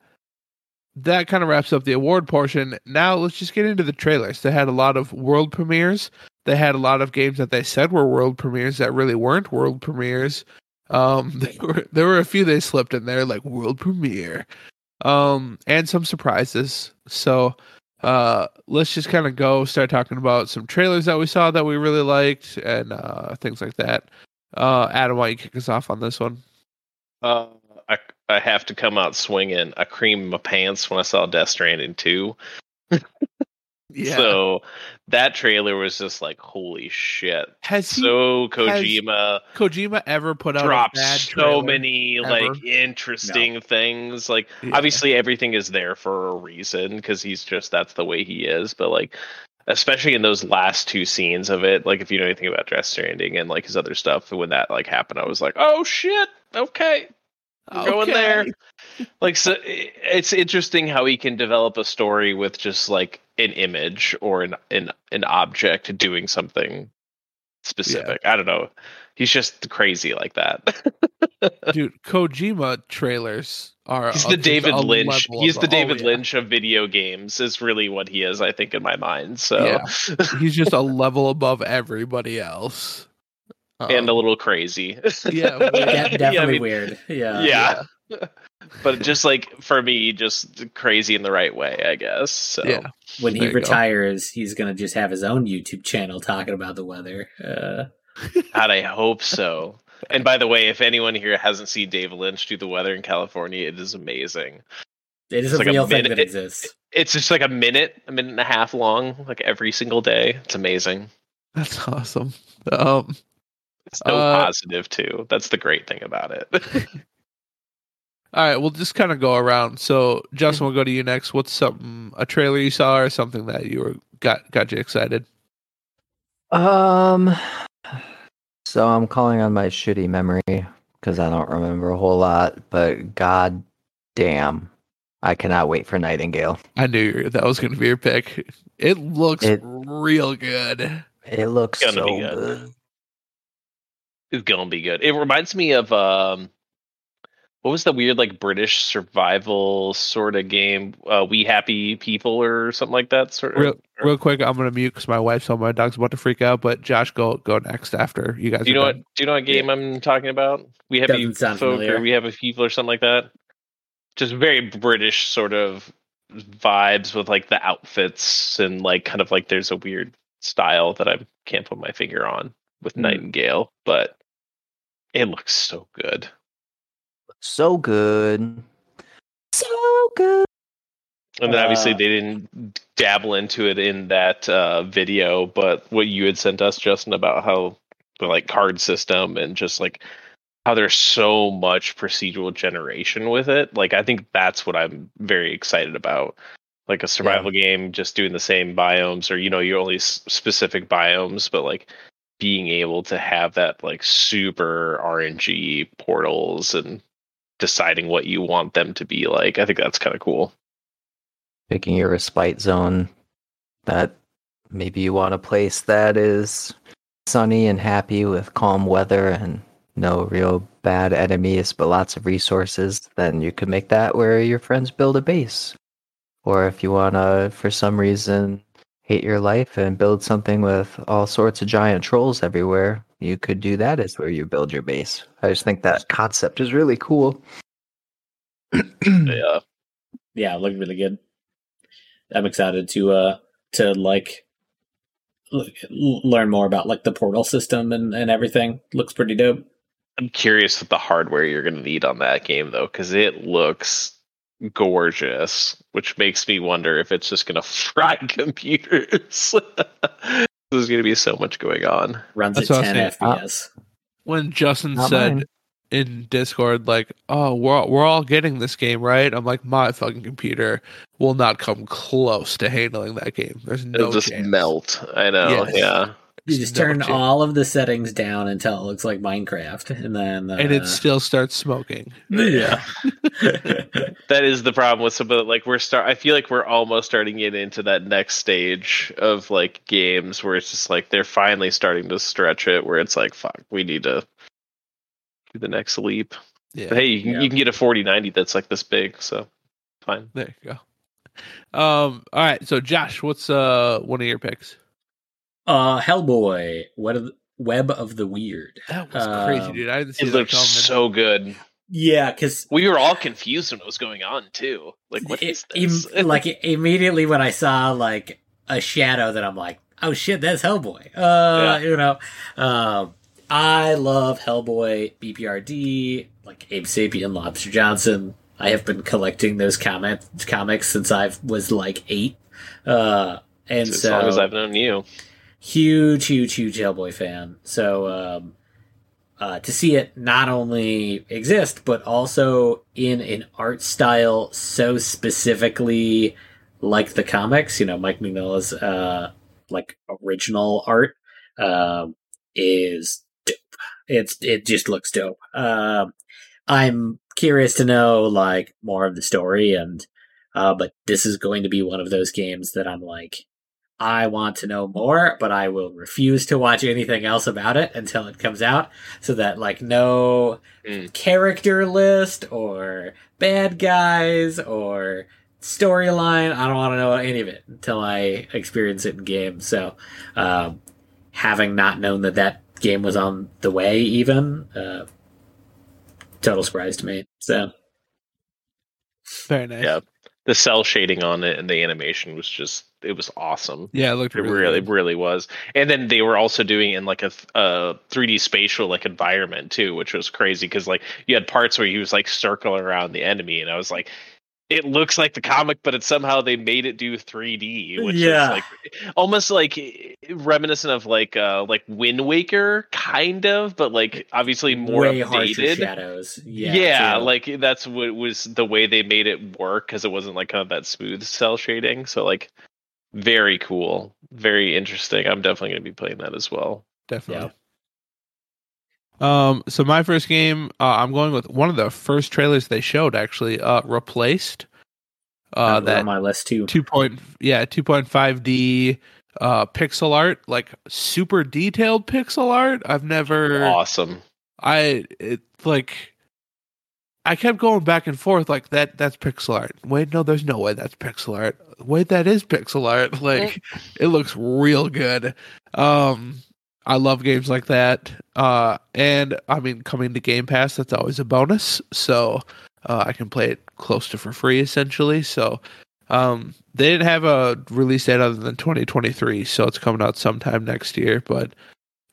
that kind of wraps up the award portion. Now let's just get into the trailers. They had a lot of world premieres. They had a lot of games that they said were world premieres that really weren't world premieres. Um, *laughs* there were there were a few they slipped in there like world premiere um and some surprises so uh let's just kind of go start talking about some trailers that we saw that we really liked and uh things like that uh adam why don't you kick us off on this one Uh, I I have to come out swinging. I creamed my pants when I saw Death Stranding two. *laughs* yeah So that trailer was just like, holy shit! has he So has Kojima kojima ever put out dropped a bad so many ever. like interesting things. Like Yeah. obviously everything is there for a reason because he's just that's the way he is. But like especially in those last two scenes of it, like if you know anything about Death Stranding and like his other stuff, when that like happened, I was like, oh shit, okay, we're going there. Like so it's interesting how he can develop a story with just like an image or an an, an object doing something specific i don't know he's just crazy like that. *laughs* Dude, Kojima trailers are he's the David Lynch. He's above- the David oh, yeah. Lynch of video games. Is really what he is, I think, in my mind. So Yeah. *laughs* He's just a level above everybody else. and a Um, little crazy. Yeah, *laughs* De- Yeah, I definitely I mean, weird. Yeah. yeah. But just like for me, just crazy in the right way, I guess. So yeah. When he There you go. retires, he's gonna just have his own YouTube channel talking about the weather. Uh, God, I hope so. And by the way, if anyone here hasn't seen Dave Lynch do the weather in California, it is amazing. it is It's a like a real thing minute- that exists. It's just like a minute, a minute and a half long, like every single day. It's amazing. That's awesome. Um, It's so Uh, positive too. That's the great thing about it. *laughs* all right, we'll just kind of go around. So. Justin, we'll go to you next. What's something a trailer you saw or something that you were got got you excited? Um, so I'm calling on my shitty memory because I don't remember a whole lot. But god damn, I cannot wait for Nightingale. I knew that was going to be your pick. It looks It- real good. It looks Gonna so be good. good. it's gonna be good. It reminds me of um what was the weird like British survival sort of game? Uh, we happy people or something like that. Sort of. Real, real quick, I'm going to mute because my wife's home. My dog's about to freak out. But Josh, go go next after you guys. Do you are know what? Do you know what game I'm talking about? We have Doesn't sound folk familiar. or we have a people or something like that. Just very British sort of vibes with like the outfits and like kind of like there's a weird style that I can't put my finger on with Hmm. Nightingale, but it looks so good. So good. So good. And then obviously Uh, they didn't dabble into it in that uh, video, but what you had sent us, Justin, about how the like card system and just like how there's so much procedural generation with it. Like I think that's what I'm very excited about. Like a survival game, just doing the same biomes, or you know, you only s- specific biomes, but like being able to have that like super RNG portals and deciding what you want them to be like. I think that's kind of cool. Picking your respite zone that maybe you want a place that is sunny and happy with calm weather and no real bad enemies but lots of resources then you could make that where your friends build a base or if you want to for some reason hate your life and build something with all sorts of giant trolls everywhere you could do that as where you build your base i just think that concept is really cool Yeah. yeah, it looked really good. I'm excited to uh to like l- learn more about like the portal system and and everything. Looks pretty dope. I'm curious what the hardware you're going to need on that game though, because it looks gorgeous, which makes me wonder if it's just going *laughs* to fry computers. *laughs* There's going to be so much going on. Runs That's at 10 was saying. Uh, FPS. when Justin Not said mine. in Discord, like, "Oh, we're all, we're all getting this game, right?" I'm like, "My fucking computer will not come close to handling that game. There's no It'll just chance." melt. I know. Yes. Yeah. You just turn chance. all of the settings down until it looks like Minecraft, and then uh, and it still starts smoking. yeah. *laughs* *laughs* That is the problem with some of the, like we're start. I feel like we're almost starting to get into that next stage of like games where it's just like they're finally starting to stretch it. Where it's like, fuck, we need to do the next leap. Yeah, But hey, you can, Yeah. you can get a 4090 that's like this big, so fine. there you go. Um. All right. So, Josh, what's uh one of your picks? Uh, Hellboy, Web of, Web of the Weird. That was crazy, Um, dude. I didn't see It that looks coming. so good. Yeah, because We were all confused when it was going on too. Like, what is this? *laughs* like immediately when I saw like a shadow, that I'm like, oh shit, that's Hellboy. Uh, Yeah. you know, um, I love Hellboy, BPRD, like Abe Sapien, Lobster Johnson. I have been collecting those comment comics since I was like eight, uh, and as so long as I've known you, huge, huge, huge Hellboy fan. So um, uh, to see it not only exist, but also in an art style so specifically like the comics, you know, Mike Mignola's uh, like original art um, is dope. It's it just looks dope. Um, I'm curious to know like more of the story and. Uh, but this is going to be one of those games that I'm like, I want to know more, but I will refuse to watch anything else about it until it comes out. So that like no Mm. character list or bad guys or storyline. I don't want to know any of it until I experience it in game. So, um, having not known that that game was on the way, even uh, total surprise to me. So Very nice. Yeah. The cel shading on it and the animation was just it was awesome. Yeah, it looked It really, really, really was. And then they were also doing in like a, a 3D spatial like environment too, which was crazy because like you had parts where he was like circling around the enemy, and I was like, it looks like the comic, but it's somehow they made it do 3D, which Yeah. is like almost like reminiscent of like uh like Wind Waker, kind of, but like obviously more way updated. shadows. Yeah, Yeah, too. like that's what was the way they made it work because it wasn't like kind of that smooth cel shading. So like very cool, very interesting. I'm definitely going to be playing that as well. definitely. Um, so my first game, uh, I'm going with one of the first trailers they showed actually. Uh, replaced. Uh, That was on that my list too. two point yeah two point five D uh pixel art like super detailed pixel art. I've never Awesome. I it like I kept going back and forth like that that's pixel art. Wait, no, there's no way that's pixel art. Wait, that is pixel art. *laughs* Like it looks real good. Um I love games like that. Uh and I mean coming to Game Pass that's always a bonus. So uh, I can play it close to for free essentially. So um they didn't have a release date other than 2023, so it's coming out sometime next year, but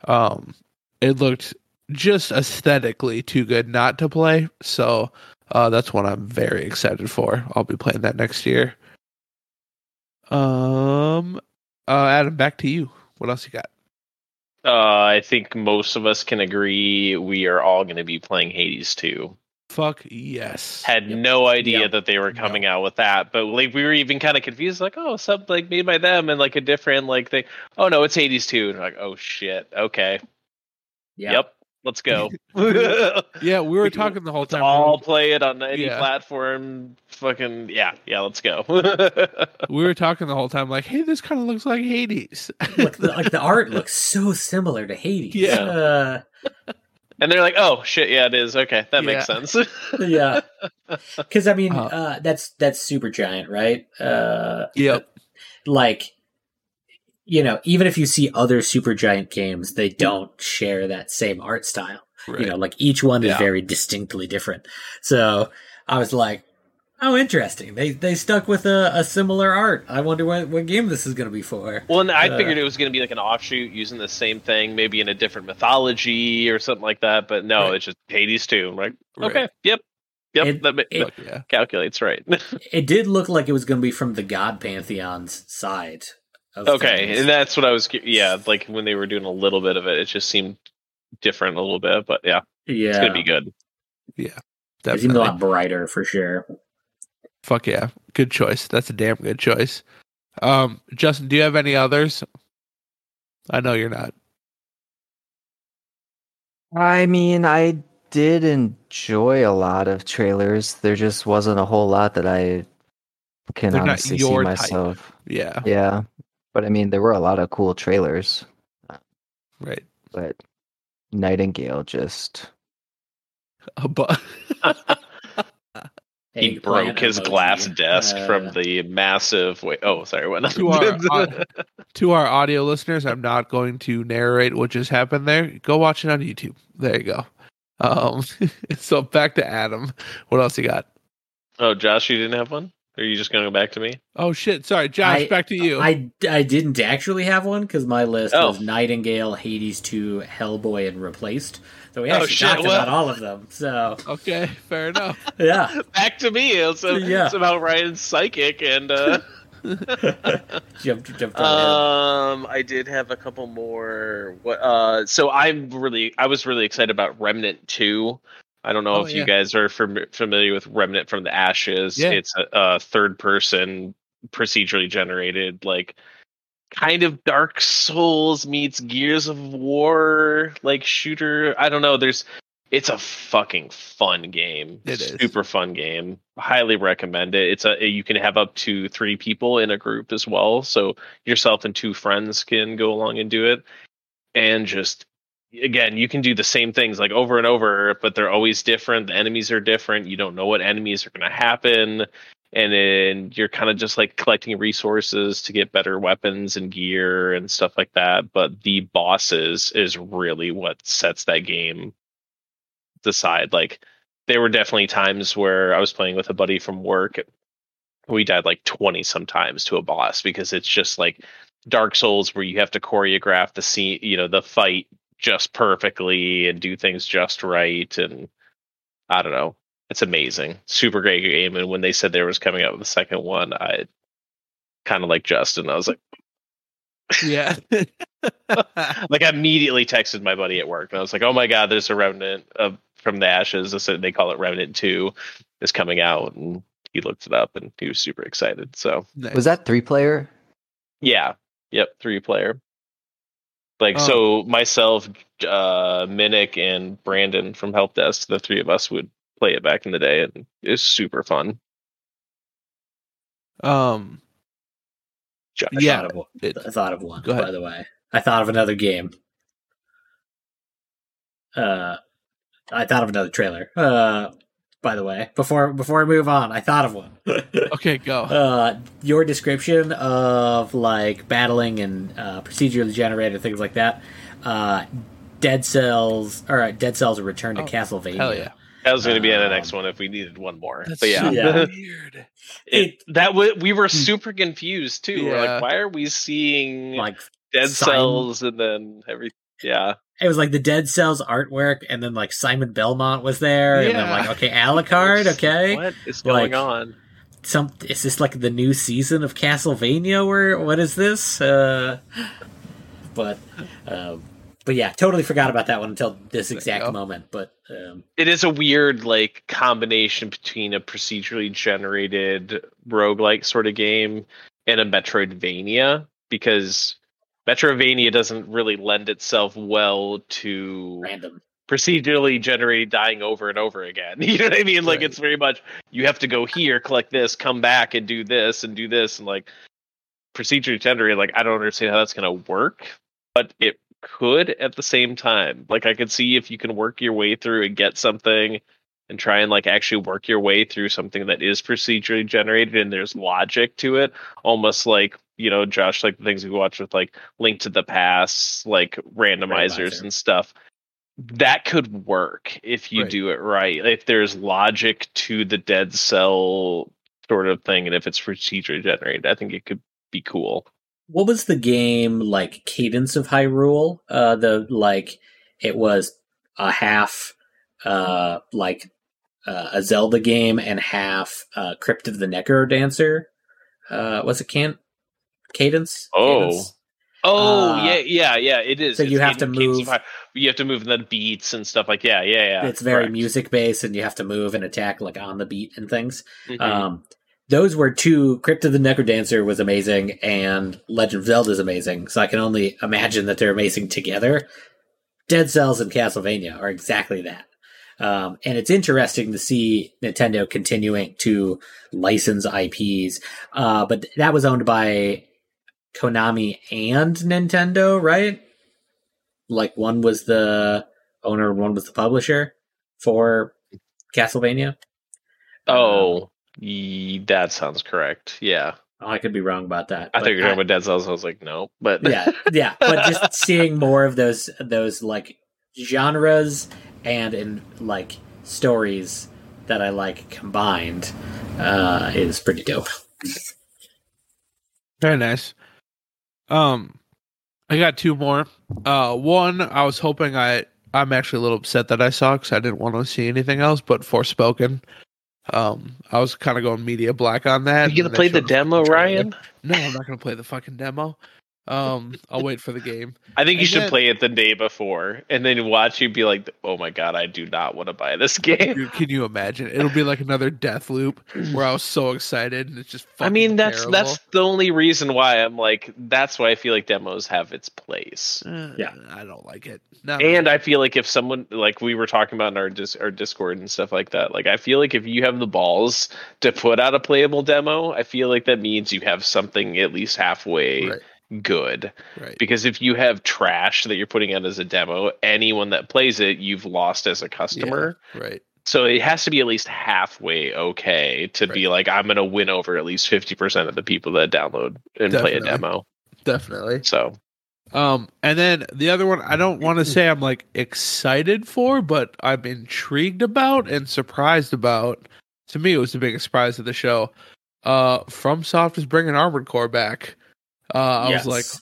um it looked just aesthetically too good not to play. So uh, that's one I'm very excited for. I'll be playing that next year. Um, uh, Adam, back to you. What else you got? Uh, I think most of us can agree we are all going to be playing Hades 2. Fuck yes. Had Yep. no idea Yep. that they were coming out with that, but like we were even kind of confused, like oh, something like made by them and like a different like thing. Oh no, it's Hades 2. And we're like oh shit, okay, Yeah. yep, let's go. *laughs* *laughs* Yeah, we were We- talking the whole Let's time. all play it on any Yeah. platform. Fucking yeah, yeah. Let's go. *laughs* we were talking the whole time, like, hey, this kind of looks like Hades. Look, the, like the art looks so similar to Hades. Yeah. Uh, and they're like, "Oh shit, yeah, it is." Okay, that makes sense. yeah. Because I mean, Uh, uh, that's that's Supergiant, right? Uh, Yep. Like, you know, even if you see other Supergiant games, they don't share that same art style. Right. You know, like each one is Yeah. very distinctly different. So I was like, oh, interesting. They they stuck with a, a similar art. I wonder what what game this is going to be for. well, and I Uh, figured it was going to be like an offshoot using the same thing, maybe in a different mythology or something like that. But no, Right. it's just Hades 2. I'm like, Right. okay, yep, yep, It- that it- calculates right. *laughs* It did look like it was going to be from the God Pantheon's side. Of okay, things. and that's what I was. Yeah, like when they were doing a little bit of it, it just seemed different a little bit. But yeah, yeah, it's gonna be good. It seemed a lot brighter for sure. Fuck yeah. Good choice. That's a damn good choice. Um, Justin, do you have any others? I know you're not. I mean, I did enjoy a lot of trailers. There just wasn't a whole lot that I can They're honestly see your type. myself. Yeah. Yeah. But I mean, there were a lot of cool trailers, Right. but Nightingale just A bu- *laughs* He Eggplant broke his emoji. glass desk Uh, from the massive. Wait, oh, sorry, what? to our au- *laughs* to our audio listeners, I'm not going to narrate what just happened there. Go watch it on YouTube. There you go. Um, *laughs* so back to Adam. What else you got? oh, Josh, you didn't have one. Or are you just gonna go back to me? Oh shit! Sorry, Josh. I- back to you. I, I didn't actually have one because my list Oh. was Nightingale, Hades 2, Hellboy, and Replaced. So we Oh, actually shit, talked well- about all of them. So okay, fair enough. *laughs* yeah, Back to me. So Yeah. somehow Ryan's psychic and. uh *laughs* *laughs* jumped jumped. Um, I did have a couple more. What? Uh, so I'm really, I was really excited about Remnant Two. I don't know Oh, if yeah. you guys are fam- familiar with Remnant from the Ashes. Yeah. It's a, a third-person, procedurally generated, like kind of Dark Souls meets Gears of War, like shooter. I don't know. There's it's a fucking fun game. It is. super fun game. Highly recommend it. It's a you can have up to three people in a group as well. So yourself and two friends can go along and do it. And just again, you can do the same things like over and over, but they're always different. The enemies are different. You don't know what enemies are going to happen. And then you're kind of just like collecting resources to get better weapons and gear and stuff like that. But the bosses is really what sets that game aside. Like there were definitely times where I was playing with a buddy from work. We died like 20 sometimes to a boss because it's just like Dark Souls where you have to choreograph the scene, you know, the fight just perfectly and do things just right. And I don't know. It's amazing. Super great game. And when they said there was coming out with the second one, I kind of like Justin. I was like, Yeah. *laughs* *laughs* like I immediately texted my buddy at work and I was like, "Oh my god, there's a Remnant of from the Ashes." They they call it Remnant Two is coming out, and he looked it up and he was super excited. So Nice. Was that three player? yeah, yep, three player. Like Oh. so, myself, uh, Minnick, and Brandon from Help Desk, the three of us would play it back in the day, and it was super fun. um Josh. I Yeah, thought of one. it- I thought of one. Go ahead. By the way, I thought of another game. Uh, I thought of another trailer. Uh, by the way, before before I move on, I thought of one. *laughs* okay, go. uh, your description of like battling and uh, procedurally generated things like that. Uh, Dead Cells or uh, Dead Cells: A Return to Oh, Castlevania. Hell yeah. That was going to be in the Um, next one if we needed one more. That's but yeah, so Yeah. weird. it, that w- we were super confused too. We're like, why are we seeing Like dead Simon- cells and then every yeah it was like the Dead Cells artwork, and then like Simon Belmont was there, and then Yeah. like okay, Alucard, okay. what is going Like- on? some is this like the new season of Castlevania or what is this? Uh, but um, but yeah, totally forgot about that one until this exact moment. But um, It is a weird like combination between a procedurally generated roguelike sort of game and a Metroidvania because Metroidvania doesn't really lend itself well to random. procedurally generated dying over and over again. *laughs* You know what I mean? Like Right. it's very much you have to go here, collect this, come back and do this and do this and like procedurally generated. Like I don't understand how that's gonna work, but it could at the same time. Like I could see if you can work your way through and get something and try and like actually work your way through something that is procedurally generated and there's logic to it, almost like you know, Josh, like the things we watch with like Link to the Past, like randomizers Randomizer. and stuff that could work if you Right. do it right. If there's logic to the dead cell sort of thing, and if it's procedurally generated, I think it could be cool. What was the game like? Cadence of Hyrule. Uh, the like it was a half uh like uh, a Zelda game and half uh, Crypt of the Necro Dancer. Uh, was it can Cadence? Oh. Cadence? Oh Uh, yeah, yeah, yeah. It is. so you have to Cadence- Cadence move- You have to move the beats and stuff like yeah, yeah, yeah. it's very correct. music based, and you have to move and attack like on the beat and things. Mhm. Um, those were two. Crypt of the Necrodancer was amazing, and Legend of Zelda is amazing. So I can only imagine that they're amazing together. Dead Cells and Castlevania are exactly that. Um, and it's interesting to see Nintendo continuing to license IPs. Uh, but that was owned by Konami and Nintendo, right? Like one was the owner, one was the publisher for Castlevania. oh, ye- that sounds correct. Yeah, Oh, I could be wrong about that. I but thought you were talking about Dead Cells. I was like, no, but yeah, *laughs* yeah. But just seeing more of those those like genres and in like stories that I like combined uh, is pretty dope. Very nice. Um, I got two more. Uh, one I was hoping I I'm actually a little upset that I saw because I didn't want to see anything else but Forspoken. Um, I was kind of going media black on that. you gonna play the demo. Ryan? No, I'm not gonna play the fucking demo. Um, I'll wait for the game. *laughs* I think you And should then- play it the day before and then watch you be like, "Oh my god, I do not want to buy this *laughs* game." Dude, can you imagine? It'll be like another Deathloop *clears throat* where I was so excited and it's just. I mean, that's terrible. that's the only reason why I'm like. That's why I feel like demos have its place. Uh, Yeah. I don't like it. No, And I feel like if someone like we were talking about in our dis- our Discord and stuff like that, like I feel like if you have the balls to put out a playable demo, I feel like that means you have something at least halfway right, good. right. Because if you have trash that you're putting out as a demo, anyone that plays it, you've lost as a customer. right. So it has to be at least halfway okay to be like, I'm going to win over at least 50% of the people that download and play a demo. Definitely. So Um, and then the other one, I don't want to say I'm like excited for, but I'm intrigued about and surprised about. To me, it was the biggest surprise of the show. Uh, FromSoft is bringing Armored Core back. Uh, I Yes. was like,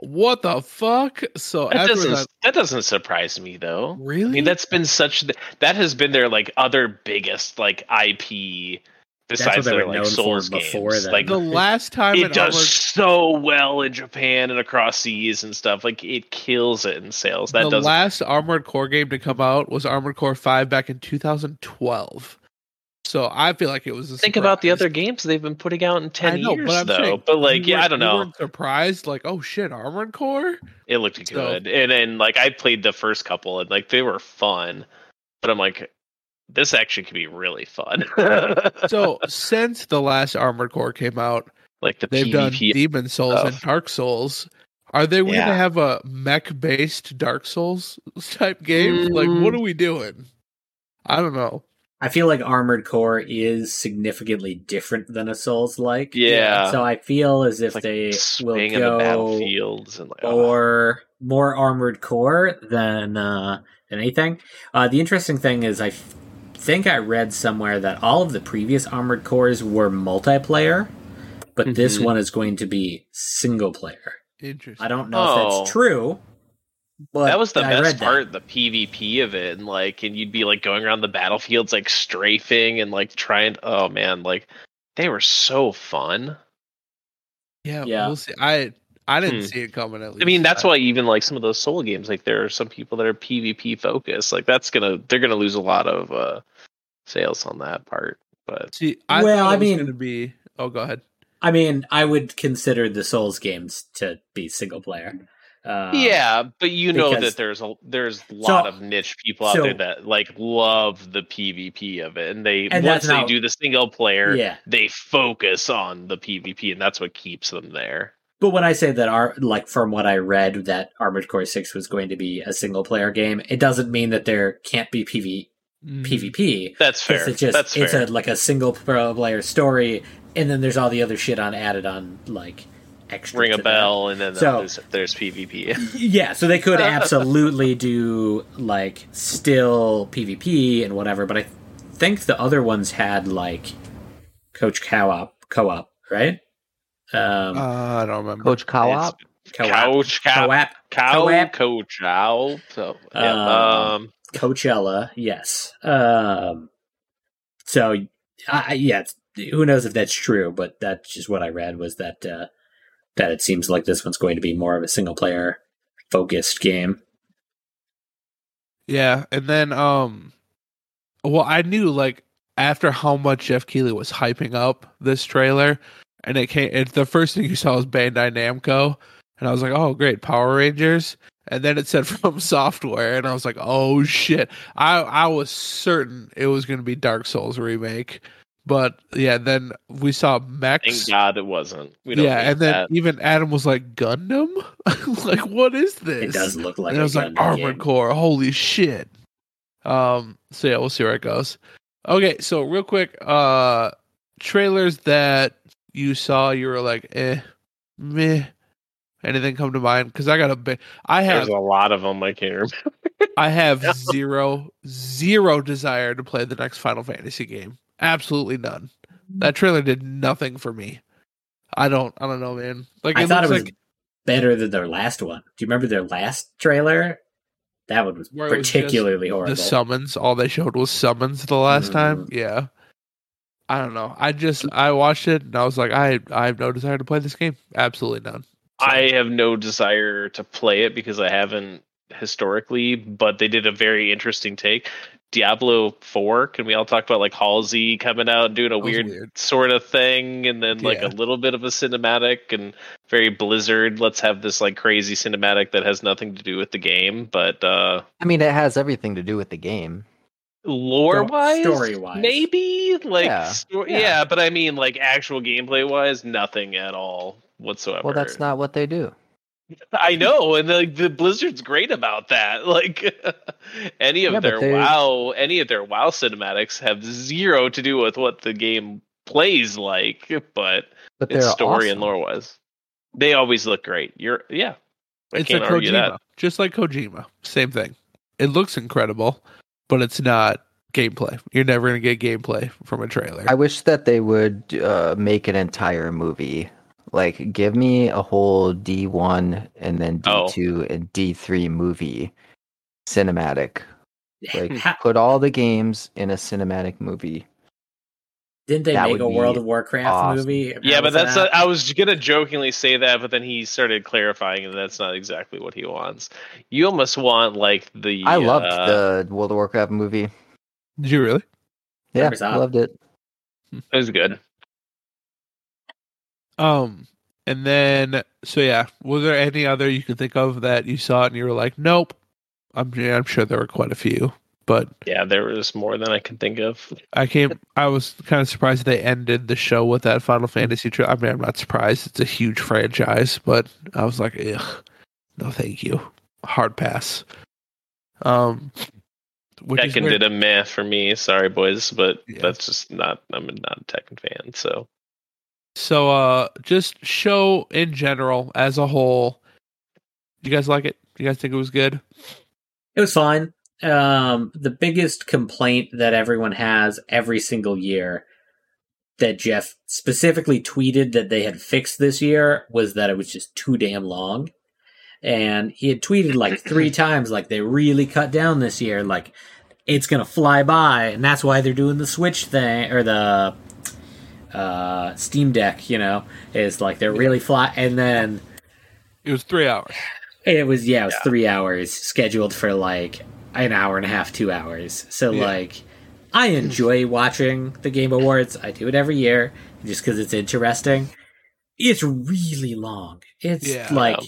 what the fuck? So that doesn't, that, that doesn't surprise me though. really, I mean, that's been such that has been their like other biggest like IP besides their like known Soulsborne games. then. Like the last time it an does Armored so well in Japan and across seas and stuff. Like it kills it in sales. That the doesn't. last Armored Core game to come out was Armored Core Five back in 2012. So I feel like it was. A think about the other games they've been putting out in ten know, years, but though. saying but like, yeah, I weren't- don't know. weren't surprised, like, oh shit, Armored Core. It looked So- good, and then like I played the first couple, and like they were fun. But I'm like, this actually could be really fun. *laughs* So since the last Armored Core came out, like the they've done Demon Souls and. Dark Souls. Are they going to have a mech based Dark Souls type game? Like, what Mm. are we doing? I don't know. I feel like Armored Core is significantly different than a Souls like. Yeah. So I feel as if like they will swinging the go battlefields and like, oh. or more Armored Core than uh, than anything. Uh, the interesting thing is, I f- think I read somewhere that all of the previous Armored Cores were multiplayer, but this Mhm. one is going to be single player. Interesting. I don't know if Oh. that's true. But that was the best read that. part, the PvP of it, and like, and you'd be like going around the battlefields, like strafing and like trying. Oh man, like they were so fun. Yeah, Yeah. we'll see. I I didn't Hmm. see it coming. At least I mean, that's I- why even like some of those soul games, like there are some people that are PvP focused. Like that's gonna, they're gonna lose a lot of uh sales on that part. But See, I Well, thought I it was mean- going to be. Oh, go ahead. I mean, I would consider the Souls games to be single player. Um, yeah, but you know because- that there's a there's a lot of niche people out so- there that like love the PvP of it, and they And once they not- do the single player, yeah. they focus on the PvP, and that's what keeps them there. But when I say that, our like from what I read, that Armored Core Six was going to be a single player game, it doesn't mean that there can't be PV, Mhm. PvP. That's fair. It's just that's it's fair. a like a single player story, and then there's all the other shit on added on like extra. Ring a to that. bell, and then So- there's, there's PvP. Yeah, so they could *laughs* absolutely do like still PvP and whatever, but I think the other ones had like Coach Co-op, co-op, right? Um, Uh, I don't remember. Coach Co-op. co-op, Couch, cow, co-op, cow, Co-op. coach, ow. So, yeah, Um, um, Coachella, yes. Um, so, I, I- yeah, it's- who knows if that's true, but that's just what I read was that uh, that it seems like this one's going to be more of a single player focused game. Yeah, and then um, well, I knew like after how much Geoff Keighley was hyping up this trailer, and it came. It, the first thing you saw was Bandai Namco, and I was like, oh great, Power Rangers. And then it said *laughs* FromSoftware, and I was like, "Oh shit!" I I was certain it was going to be Dark Souls remake, but yeah. Then we saw thank. God it wasn't. We don't yeah, and then that. even Adam was like, "Gundam? *laughs* like, what is this?" It does look like and I a was like, Armored. Core, holy shit. Um, so yeah, we'll see where it goes. Okay, so real quick, uh trailers that you saw, you were like, eh, meh. Anything come to mind? Because I got a big I have There's a lot of them. I can't remember. I have *laughs* zero zero desire to play the next Final Fantasy game. Absolutely none. That trailer did nothing for me. I don't I don't know, man. Like I it thought it was like better than their last one. Do you remember their last trailer? That one was Where it was particularly horrible. the summons all they showed was summons the last time Mhm. yeah i don't know i just i watched it and i was like i i have no desire to play this game absolutely none I have no desire to play it because I haven't historically, but they did a very interesting take. Diablo 4, can we all talk about like Halsey coming out and doing a weird, weird. sort of thing and then like Yeah. a little bit of a cinematic and very Blizzard, let's have this like crazy cinematic that has nothing to do with the game, but uh I mean, it has everything to do with the game. lore wise story-wise. maybe like Yeah, sto- yeah. yeah. but i mean like actual gameplay wise nothing at all whatsoever Well, that's not what they do. *laughs* i know and like the blizzard's great about that *laughs* like any of Yeah, their they- wow any of their wow cinematics have zero to do with what the game plays like but But they're it's story and lore was. they always look great you're yeah I it's a can't argue that. Kojima, just like Kojima. Same thing. It looks incredible, but it's not gameplay. You're never gonna get gameplay from a trailer. I wish that they would uh, make an entire movie. Like, give me a whole D1 and then Oh. D2 and D3 movie cinematic. *laughs* Like, Ha- put all the games in a cinematic movie. Didn't they That make a World of Warcraft awesome. movie? Yeah, but that's that? I was gonna jokingly say that, but then he started clarifying, and that's not exactly what he wants. You almost want like the. I loved uh, the World of Warcraft movie. Did you really? Yeah, Never saw it. loved it. It was good. Um, and then so yeah, was there any other you could think of that you saw it and you were like, nope? I'm yeah, I'm sure there were quite a few, but Yeah, there was more than I can think of. I came. I was kind of surprised they ended the show with that Final Fantasy. Tri- I mean, I'm not surprised. It's a huge franchise, but I was like, ugh, no, thank you. Hard pass. Um, which Tekken did a meh for me. Sorry, boys, but Yeah. that's just not. I'm not a Tekken fan, so So, uh, just show in general as a whole. You guys like it? You guys think it was good? It was fine. Um, the biggest complaint that everyone has every single year that Jeff specifically tweeted that they had fixed this year was that it was just too damn long. And he had tweeted like three *clears throat* times, like they really cut down this year, like it's gonna fly by, and that's why they're doing the Switch thing or the uh, Steam Deck. You know, is like they're really flat. and then It was three hours. it was yeah, it was Yeah. three hours scheduled for like an hour and a half, two hours. So Yeah. like, I enjoy watching the Game Awards. I do it every year just because it's interesting. It's really long. It's Yeah. like,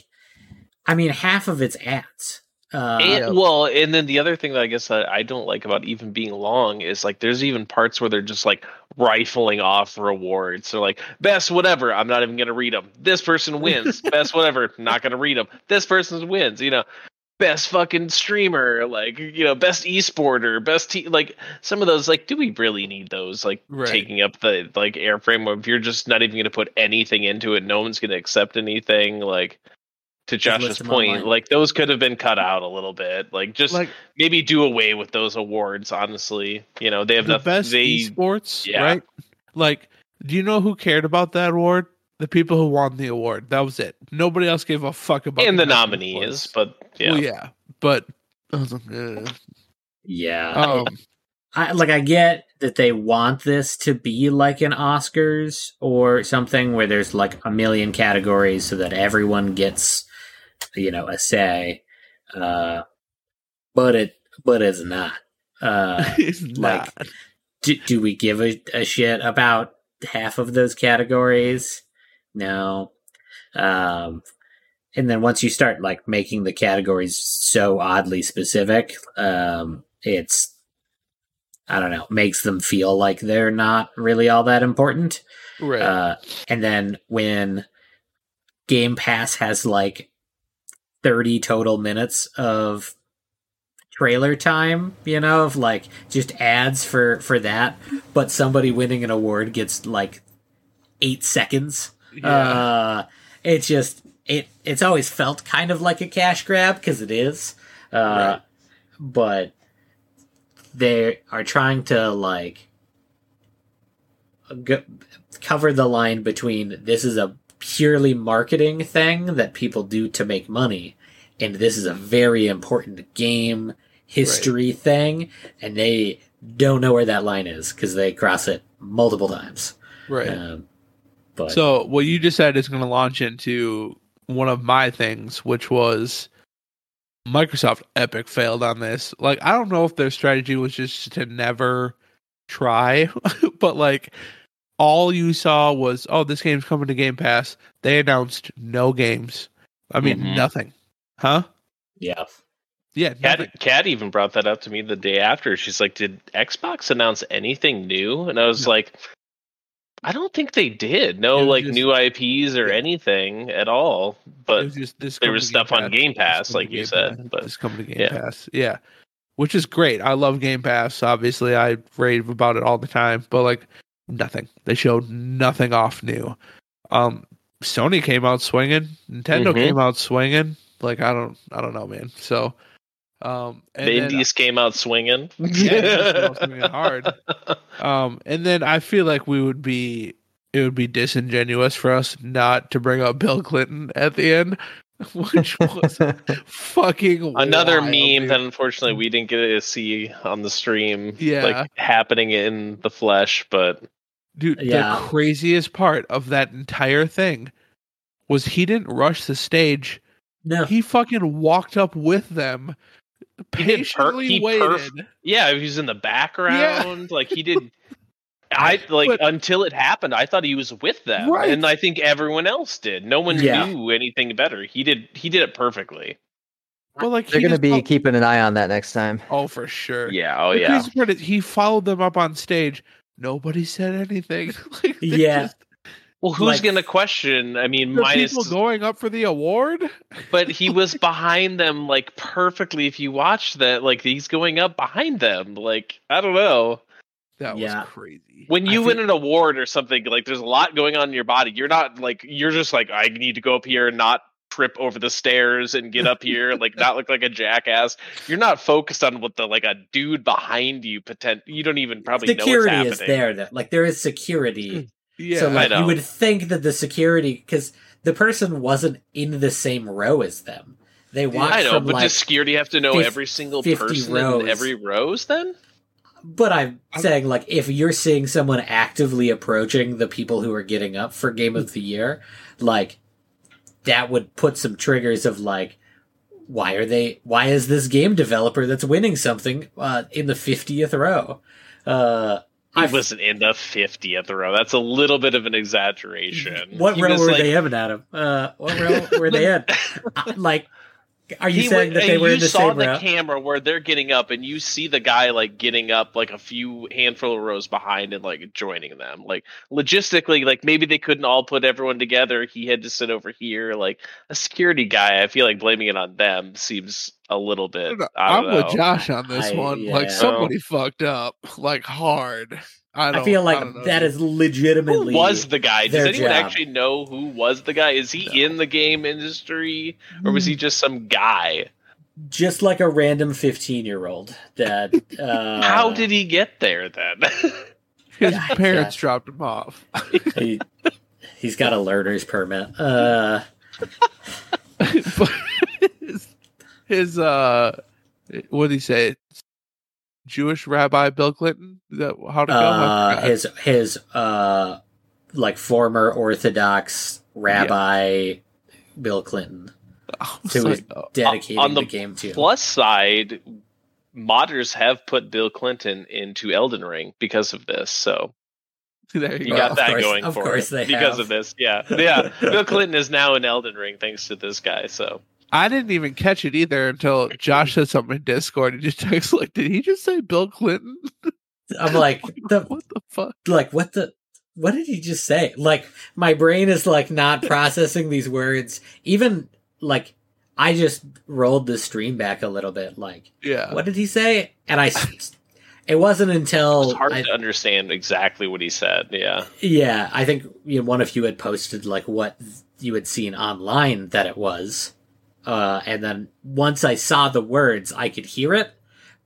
I mean, half of it's ads. Uh, and, well, and then the other thing that I guess I, I don't like about even being long is like there's even parts where they're just like rifling off rewards. So like best whatever, I'm not even gonna read them. This person wins. *laughs* best whatever, not gonna read them. This person wins. You know, best fucking streamer, like you know, best esporter, best te- like some of those. Like, do we really need those? Like Right. taking up the like airframe. If you're just not even gonna put anything into it, no one's gonna accept anything. Like. To Josh's point, like those could have been cut out a little bit. Like just Like maybe do away with those awards. Honestly, you know they have the nothing. best they esports, yeah. right? Like, do you know who cared about that award? The people who won the award. That was it. Nobody else gave a fuck about it. and the best nominees, esports. but yeah, Well, yeah, but I was like, ugh. yeah. um, I like I get that they want this to be like an Oscars or something where there's like a million categories so that everyone gets you know a say uh but it but it's not uh *laughs* it's like- not. do, do we give a, a shit about half of those categories no um and then once you start like making the categories so oddly specific um it's i don't know makes them feel like they're not really all that important right. uh and then when game pass has like 30 total minutes of trailer time you know of like just ads for for that but somebody winning an award gets like eight seconds yeah. uh it just it it's always felt kind of like a cash grab because it is uh Right. but they are trying to like go, cover the line between this is a purely marketing thing that people do to make money and this is a very important game history thing and they don't know where that line is because they cross it multiple times right. um, but So what you just said is going to launch into one of my things, which was Microsoft Epic failed on this. Like, I don't know if their strategy was just to never try, *laughs* but like all you saw was, oh, this game's coming to Game Pass. They announced no games. I mean, Mhm. nothing. Huh? Yeah. Yeah, nothing. Kat, Kat even brought that up to me the day after. She's like, "Did Xbox announce anything new?" And I was No. like, "I don't think they did. No, like just- new IPs or Yeah. anything at all. But was just this there was to stuff on Game Pass, like to you Game said. Pass. But This coming to Game yeah. Pass. Yeah. Which is great. I love Game Pass. Obviously, I rave about it all the time, but like nothing. They showed nothing off new. Um Sony came out swinging. Nintendo Mhm. came out swinging. Like I don't I don't know, man. So um and the then- indies came out swinging. *laughs* Yeah, out *laughs* swinging hard. Um, and then I feel like we would be it would be disingenuous for us not to bring up Bill Clinton at the end, *laughs* which was fucking Another wild, meme dude. that unfortunately we didn't get to see on the stream, Yeah. like happening in the flesh. But dude. Yeah. The craziest part of that entire thing was he didn't rush the stage. No. He fucking walked up with them, He per- patiently he waited. perf- yeah, he was in the background. Yeah. Like he did. *laughs* I *laughs* like But- until it happened. I thought he was with them, Right. and I think everyone else did. No one Yeah. knew anything better. He did. He did it perfectly. Well, like They're gonna be fol- keeping an eye on that next time. oh for sure. Yeah. Oh The yeah. crazy part he followed them up on stage. Nobody said anything. *laughs* like, Yeah. just- Well, who's like- gonna question? I mean, the minus. people going up for the award. but he was *laughs* behind them like perfectly. If you watch that, like he's going up behind them. Like I don't know. That Yeah. was crazy. when I you win feel- an award or something like there's a lot going on in your body you're not like you're just like i need to go up here and not trip over the stairs and get up here *laughs* like not look like a jackass you're not focused on what the like a dude behind you potent you don't even probably security know is what's happening there. Though. Like there is security. *clears throat* Yeah, so like I you would think that the security because the person wasn't in the same row as them. They watched i know from but like. does security have to know fif- every single person rows. in every rows then But I'm I'm- saying like if you're seeing someone actively approaching the people who are getting up for game of the year, like that would put some triggers of like why are they why is this game developer that's winning something uh, in the 50th row? Uh I've- wasn't in the 50th row that's a little bit of an exaggeration What He row were like- they in, Adam? Uh, what row were they *laughs* in? Like, are you He saying wa- that they were you in the saw the camera where they're getting up and you see the guy like getting up like a few handful of rows behind and like joining them like logistically like maybe they couldn't all put everyone together he had to sit over here like a security guy i feel like blaming it on them seems a little I bit don't know. I I'm don't with. Josh on this I- one. yeah. Like somebody fucked up, like hard. I, I, don't, feel I like don't know, that legitimately who was the guy does anyone job. actually know who was the guy is he No. in the game industry or was he just some guy just like a random 15 year old that. *laughs* Uh, how did he get there then *laughs* his Yeah. parents dropped him off. *laughs* he? He's got a learner's permit. Uh, his, his uh, what did he say? Jewish Rabbi Bill Clinton. Is that how to go? Uh, his his uh, like former Orthodox rabbi Bill Clinton I was who like, was oh, dedicating on the, the game to. plus side, modders have put Bill Clinton into Elden Ring because of this. So *laughs* there you you go. got of that course- going of for course it they because have. of this. Yeah, yeah. *laughs* Bill Clinton is now in Elden Ring thanks to this guy. So I didn't even catch it either until Josh said something in Discord. He just *laughs* texted like, "Did he just say Bill Clinton?" *laughs* I'm like the what the fuck? like what the what did he just say? Like my brain is like not processing these words. Even like I just rolled the stream back a little bit. Like Yeah, what did he say? And I, it wasn't until it's hard I, to understand exactly what he said. Yeah, yeah I think you know, one of you had posted like what you had seen online that it was. Uh, and then once I saw the words, I could hear it,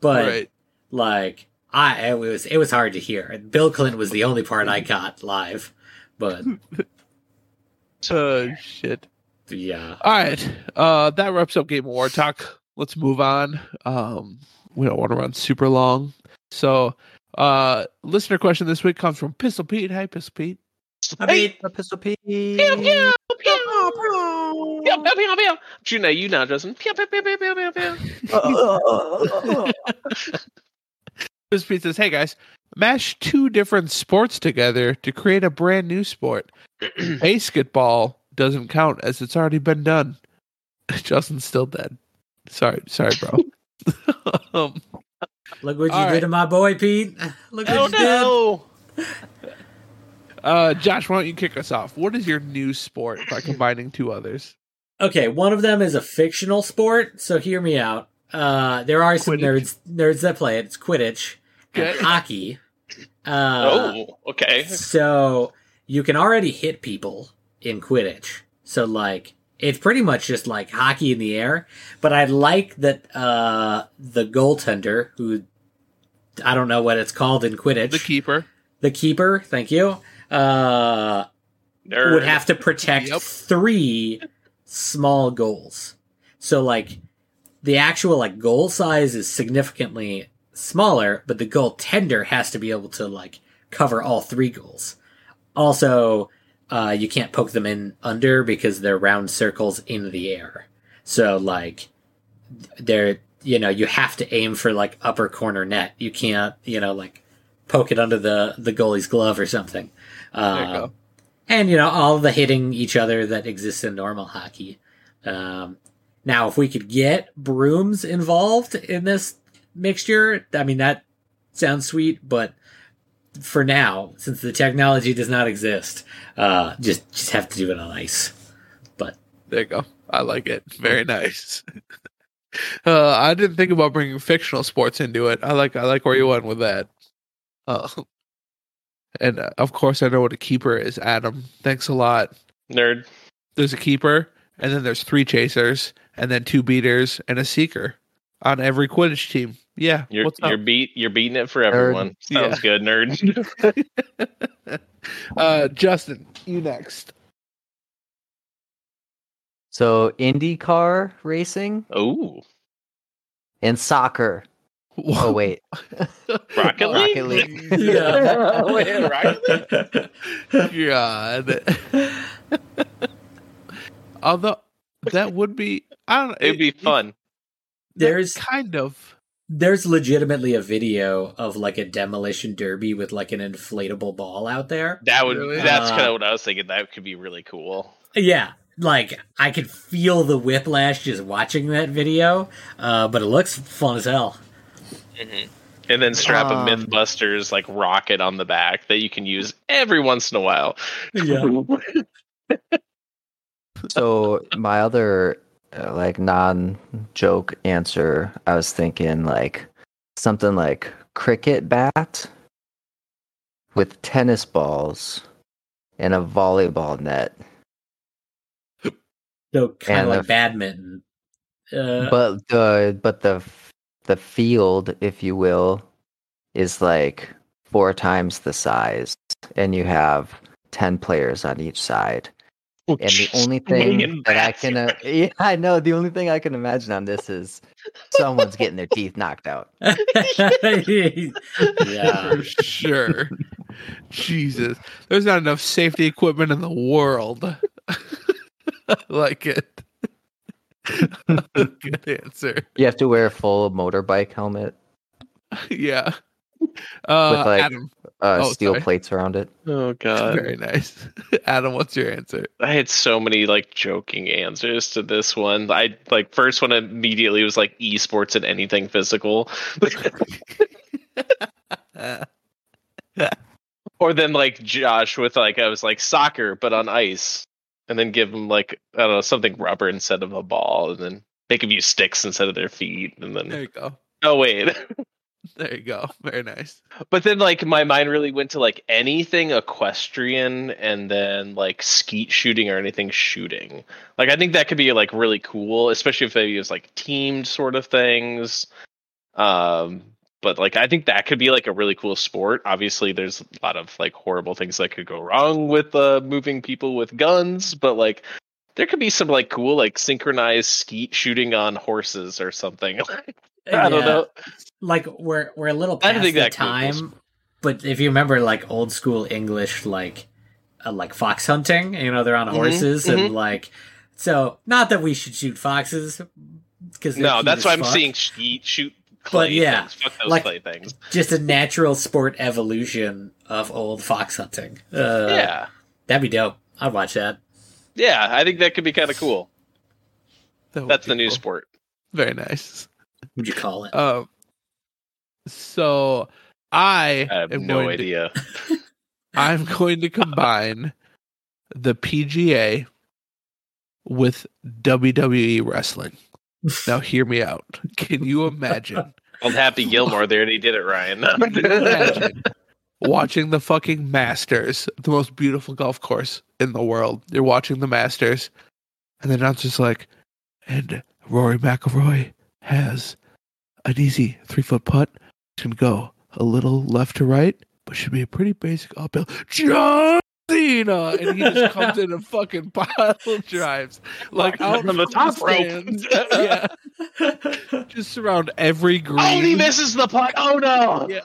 but right. like I it was it was hard to hear. Bill Clinton was the only part I got live, but *laughs* Oh shit. yeah. All right. Uh that wraps up Game War talk. Let's move on. Um we don't want to run super long. So uh listener question this week comes from Pistol Pete. Hi Pistol Pete. I mean, pistol Pete. Pew, pew, pew. Pew, pew, pew, pew. I'm shooting at you now, Justin. Pew, pew, pew, pew, pew, pew, pew. *laughs* Uh, uh, uh, *laughs* this Pete says, "Hey guys, mash two different sports together to create a brand new sport. *clears throat* Basketball doesn't count as it's already been done. *laughs* Justin's still dead. Sorry, sorry, bro. um, look what you All did right. to my boy, Pete. Look what Oh you did. No! uh, Josh, why don't you kick us off? What is your new sport by combining two others? Okay, one of them is a fictional sport, so hear me out. Uh, there are some Quidditch. nerds nerds that play it. It's Quidditch and Okay. hockey. Uh, oh, okay. So you can already hit people in Quidditch. So like it's pretty much just like hockey in the air. But I like that uh the goaltender who I don't know what it's called in Quidditch. The keeper. the keeper, thank you. Uh Nerd. would have to protect Yep. three small goals. So like the actual like goal size is significantly smaller, but the goaltender has to be able to like cover all three goals. Also, uh, you can't poke them in under because they're round circles in the air. So like they're you know, you have to aim for like upper corner net. You can't, you know, like poke it under the the goalie's glove or something. There you Um, go. and you know all the hitting each other that exists in normal hockey. Um, now, if we could get brooms involved in this mixture, I mean that sounds sweet. But for now, since the technology does not exist, uh, just just have to do it on ice. But there you go. I like it. Very nice. *laughs* uh, I didn't think about bringing fictional sports into it. I like I like where you went with that. Uh, and uh, of course, I know what a keeper is. Adam, thanks a lot. Nerd. There's a keeper, and then there's three chasers, and then two beaters and a seeker on every Quidditch team. Yeah, You're what's up? you're beat you're beating it for everyone. Sounds good, nerd. *laughs* uh, Justin, you next. So IndyCar racing oh. and soccer. Oh wait, Rocket League? Rocket League. Yeah. *laughs* Wait, Rocket League? God. Although that would be, I don't know. It'd be fun. There's kind of. there's legitimately a video of like a demolition derby with like an inflatable ball out there. That would Really? that's Uh, kind of what I was thinking. That could be really cool. Yeah, like I could feel the whiplash just watching that video. Uh, but it looks fun as hell. And then strap a Um, MythBusters like rocket on the back that you can use every once in a while. Yeah. *laughs* So my other uh, like non-joke answer, I was thinking like something like cricket bat with tennis balls and a volleyball net. So kind of like the- badminton. Uh, but the but the the field, if you will, is like four times the size, and you have ten players on each side. And the only thing that I can, uh, yeah, I know. The only thing I can imagine on this is someone's getting their teeth knocked out. *laughs* yeah. *laughs* For sure. Jesus. There's not enough safety equipment in the world. *laughs* I like it. Good answer. You have to wear a full motorbike helmet, Yeah. *laughs* Uh, like- Adam. uh, Oh, steel sorry. plates around it. *laughs* Oh god. Very nice. *laughs* Adam, what's your answer? I had so many like joking answers to this one. I like first one immediately was like esports and anything physical. or then like Josh with like I was like soccer but on ice. And then give them like I don't know, something rubber instead of a ball, and then make them use sticks instead of their feet, and then there you go. oh wait. *laughs* There you go. Very nice. But then like my mind really went to like anything equestrian and then like skeet shooting or anything shooting. Like I think that could be like really cool, especially if they use like teamed sort of things. Um but like I think that could be like a really cool sport. Obviously there's a lot of like horrible things that could go wrong with uh moving people with guns, but like there could be some like cool like synchronized skeet shooting on horses or something. *laughs* I don't know. Like we're we're a little past the cool. time, but if you remember like old school English, like uh, like fox hunting. You know, they're on Mhm, horses mhm. and like. So, not that we should shoot foxes, because No, that's why I'm seeing shoot, shoot clay yeah, things. Fuck those like- clay things. just a natural sport evolution of old fox hunting. Uh, yeah, that'd be dope. I'd watch that. yeah. I think that could be kind of cool. That That's be the new cool. sport. Very nice. Would you call it? Um, so I, I have am no going to- idea. *laughs* I'm going to combine the PGA with WWE wrestling. Now, hear me out. Can you imagine Old Happy Gilmore there, and he did it, Ryan. *laughs* watching the fucking Masters, the most beautiful golf course in the world? You're watching the Masters, and the announcer's like, and Rory McIlroy has an easy three foot putt. It's to go a little left to right, but should be a pretty basic uphill. John Cena! And he just comes in and fucking *laughs* pile of drives. Like out From the top rope. stands. *laughs* yeah. *laughs* Just surround every green. oh, he misses the putt. Oh no! Yeah.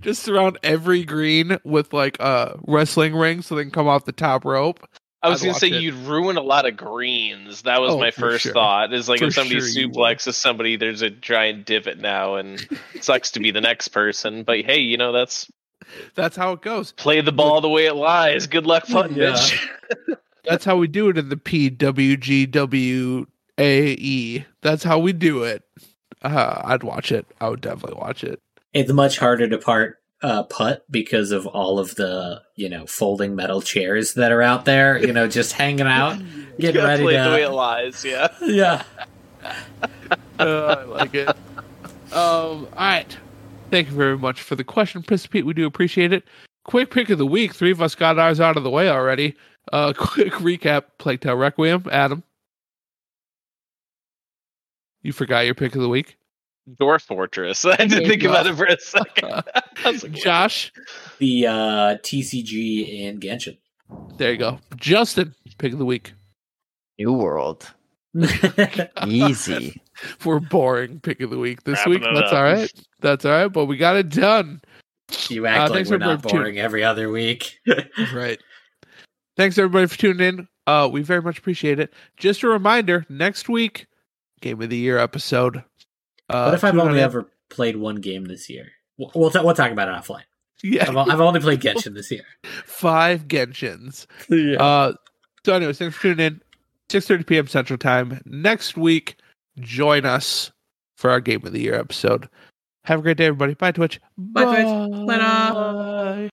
just surround every green with like a wrestling ring so they can come off the top rope. I was I'd gonna say it. you'd ruin a lot of greens. That was Oh, my first sure. thought. Is like For if somebody sure suplexes somebody, there's a giant divot now, and sucks to be the next person. But hey, you know that's *laughs* That's how it goes. play the ball the way it lies. Good luck putting, Yeah. bitch. *laughs* That's how we do it in the PWGWAE. E. That's how we do it. Uh, I'd watch it. I would definitely watch it. it's much harder to part uh, putt because of all of the you know folding metal chairs that are out there. You know, just hanging out, *laughs* getting Gotta ready play it the way it lies. Yeah. Yeah. Uh, I like it. Um, all right. Thank you very much for the question, Prince Pete. We do appreciate it. Quick pick of the week. Three of us got ours out of the way already. Uh, *laughs* quick recap: Plague Tale Requiem. Adam, you forgot your pick of the week. Dwarf Fortress. *laughs* I had to There you think about it for a second. *laughs* Like, Josh, The uh, TCG and Genshin. there you go. Justin, pick of the week. New World. *laughs* Easy. For boring pick of the week this Wrapping week. That's up. all right. That's all right. But we got it done. you Uh, act like we're for not tuning- boring every other week. *laughs* right. Thanks everybody for tuning in. Uh, we very much appreciate it. Just a reminder: next week, Game of the Year episode. Uh, what if I've only in- ever played one game this year? We'll we'll, ta- we'll talk about it offline. yeah I've, I've only played *laughs* Genshin this year. five Genshins? Uh, so anyways, thanks for tuning in. Six thirty p.m. Central Time next week. Join us for our Game of the Year episode. Have a great day, everybody. Bye, Twitch. Bye, Twitch. Later. Bye.